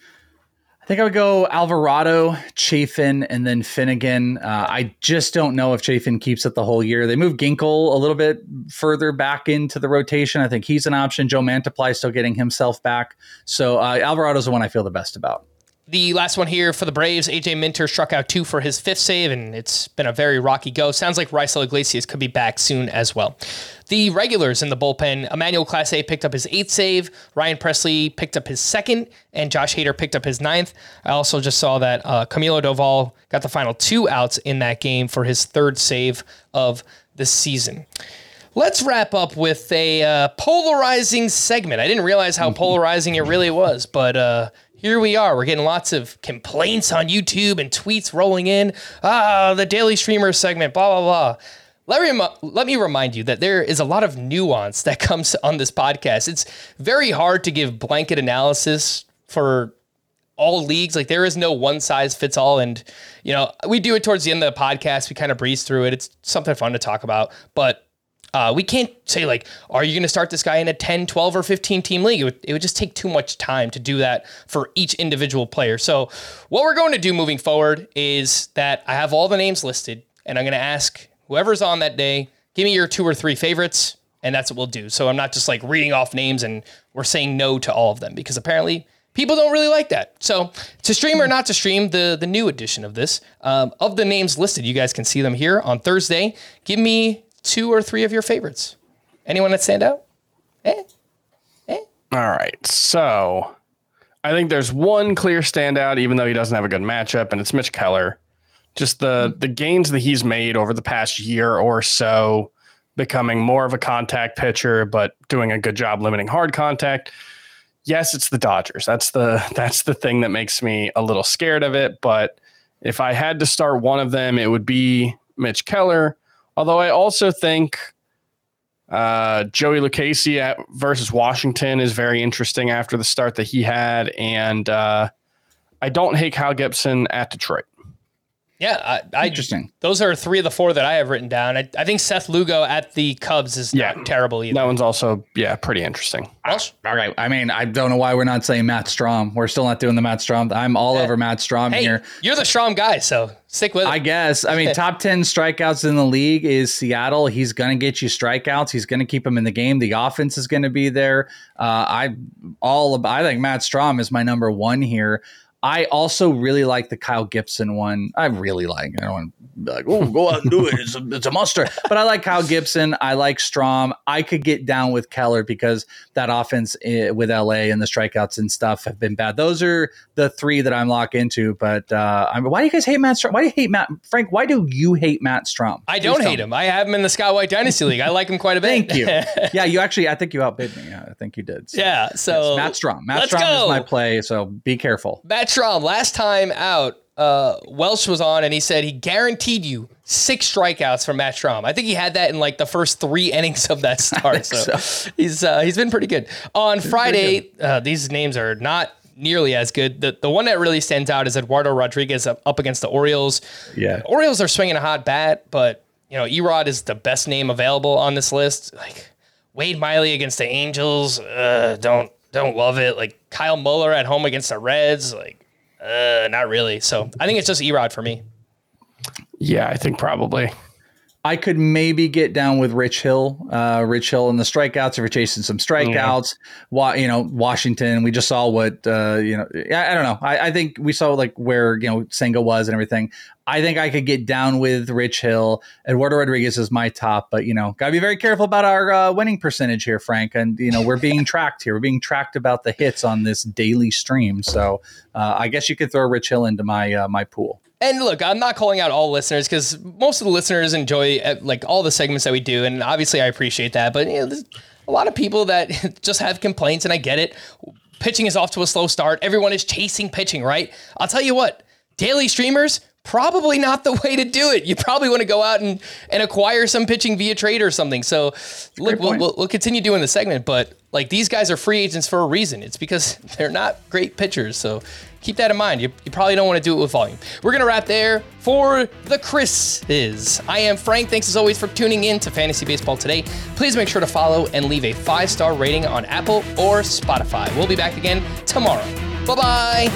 E: think I would go Alvarado, Chafin, and then Finnegan. Uh, I just don't know if Chafin keeps it the whole year. They moved Ginkel a little bit further back into the rotation. I think he's an option. Joe Mantiply still getting himself back. So uh, Alvarado's the one I feel the best about.
A: The last one here for the Braves, AJ Minter struck out two for his fifth save, and it's been a very rocky go. Sounds like Raisel Iglesias could be back soon as well. The regulars in the bullpen, Emmanuel Clase picked up his eighth save, Ryan Pressly picked up his second, and Josh Hader picked up his ninth. I also just saw that uh, Camilo Doval got the final two outs in that game for his third save of the season. Let's wrap up with a uh, polarizing segment. I didn't realize how polarizing it really was, but uh, here we are. We're getting lots of complaints on YouTube and tweets rolling in. Ah, the Daily Streamer segment, blah, blah, blah. Let me, let me remind you that there is a lot of nuance that comes on this podcast. It's very hard to give blanket analysis for all leagues. Like there is no one size fits all. And, you know, we do it towards the end of the podcast. We kind of breeze through it. It's something fun to talk about. But uh, we can't say like, are you going to start this guy in a 10, 12, or 15 team league? It would, it would just take too much time to do that for each individual player. So what we're going to do moving forward is that I have all the names listed and I'm going to ask whoever's on that day, give me your two or three favorites. And that's what we'll do. So I'm not just like reading off names and we're saying no to all of them because apparently people don't really like that. So to stream or not to stream, the the new edition of this, um, of the names listed, you guys can see them here on Thursday. Give me two or three of your favorites. Anyone that stand out? Eh?
D: Eh? All right. So I think there's one clear standout, even though he doesn't have a good matchup, and it's Mitch Keller. Just the the gains that he's made over the past year or so, becoming more of a contact pitcher, but doing a good job limiting hard contact. Yes, it's the Dodgers. That's the that's the thing that makes me a little scared of it. But if I had to start one of them, it would be Mitch Keller Although I also think Uh, Joey Lucchesi at, versus Washington is very interesting after the start that he had, and uh, I don't hate Kyle Gibson at Detroit.
A: Yeah, I, I,
E: Interesting.
A: Those are three of the four that I have written down. I, I think Seth Lugo at the Cubs is
D: Yeah.
A: not terrible either.
D: That one's also yeah pretty interesting.
A: Welsh?
E: All right. I mean, I don't know why we're not saying Matt Strahm. We're still not doing the Matt Strahm. I'm all over Matt Strahm
A: Hey,
E: here.
A: you're the Strahm guy, so stick with it.
E: I guess. I mean, top 10 strikeouts in the league is Seattle. He's going to get you strikeouts. He's going to keep him in the game. The offense is going to be there. Uh, I all about, I think Matt Strahm is my number one here. I also really like the Kyle Gibson one. I really like. I don't want to be like, oh, go out and do it. It's a, it's a muster. But I like Kyle Gibson. I like Strahm. I could get down with Keller because that offense eh, with LA and the strikeouts and stuff have been bad. Those are the three that I'm locked into. But uh, I mean, why do you guys hate Matt Strahm? Why do you hate Matt Frank? Why do you hate Matt Strahm?
A: I don't hate
E: me.
A: him. I have him in the Scott White Dynasty League. I like him quite a bit.
E: Thank you. yeah, you actually. I think you outbid me. Yeah, I think you did. So,
A: yeah. So
E: yes, Matt Strahm. Matt Strahm
A: go.
E: is my play. So be careful.
A: Matt Strahm, last time out, uh, Welsh was on and he said he guaranteed you six strikeouts from Matt Strahm. I think he had that in like the first three innings of that start. So, he's uh, he's been pretty good. On Friday, uh, these names are not nearly as good. The the one that really stands out is Eduardo Rodriguez up, up against the Orioles.
E: Yeah.
A: Orioles are swinging a hot bat, but you know Erod is the best name available on this list. Like Wade Miley against the Angels, uh, don't don't love it. Like Kyle Muller at home against the Reds, like uh, not really. So I think it's just Erod for me.
D: Yeah, I think probably.
E: I could maybe get down with Rich Hill, uh, Rich Hill and the strikeouts. If you're chasing some strikeouts, you know Washington. We just saw what uh, you know. I, I don't know. I, I think we saw like where you know Senga was and everything. I think I could get down with Rich Hill. Eduardo Rodriguez is my top, but you know, gotta be very careful about our uh, winning percentage here, Frank. And you know, we're being tracked here. We're being tracked about the hits on this daily stream. So uh, I guess you could throw Rich Hill into my uh, my pool.
A: And look, I'm not calling out all listeners because most of the listeners enjoy uh, like all the segments that we do, and obviously I appreciate that. But you know, there's a lot of people that just have complaints, and I get it. Pitching is off to a slow start. Everyone is chasing pitching, right? I'll tell you what, daily streamers probably not the way to do it. You probably want to go out and, and acquire some pitching via trade or something. So look, we'll, we'll, we'll continue doing the segment, but like these guys are free agents for a reason. It's because they're not great pitchers. So keep that in mind. You, you probably don't want to do it with volume. We're going to wrap there for the Chris's. I am Frank. Thanks as always for tuning in to Fantasy Baseball today. Please make sure to follow and leave a five star rating on Apple or Spotify. We'll be back again tomorrow. Bye bye.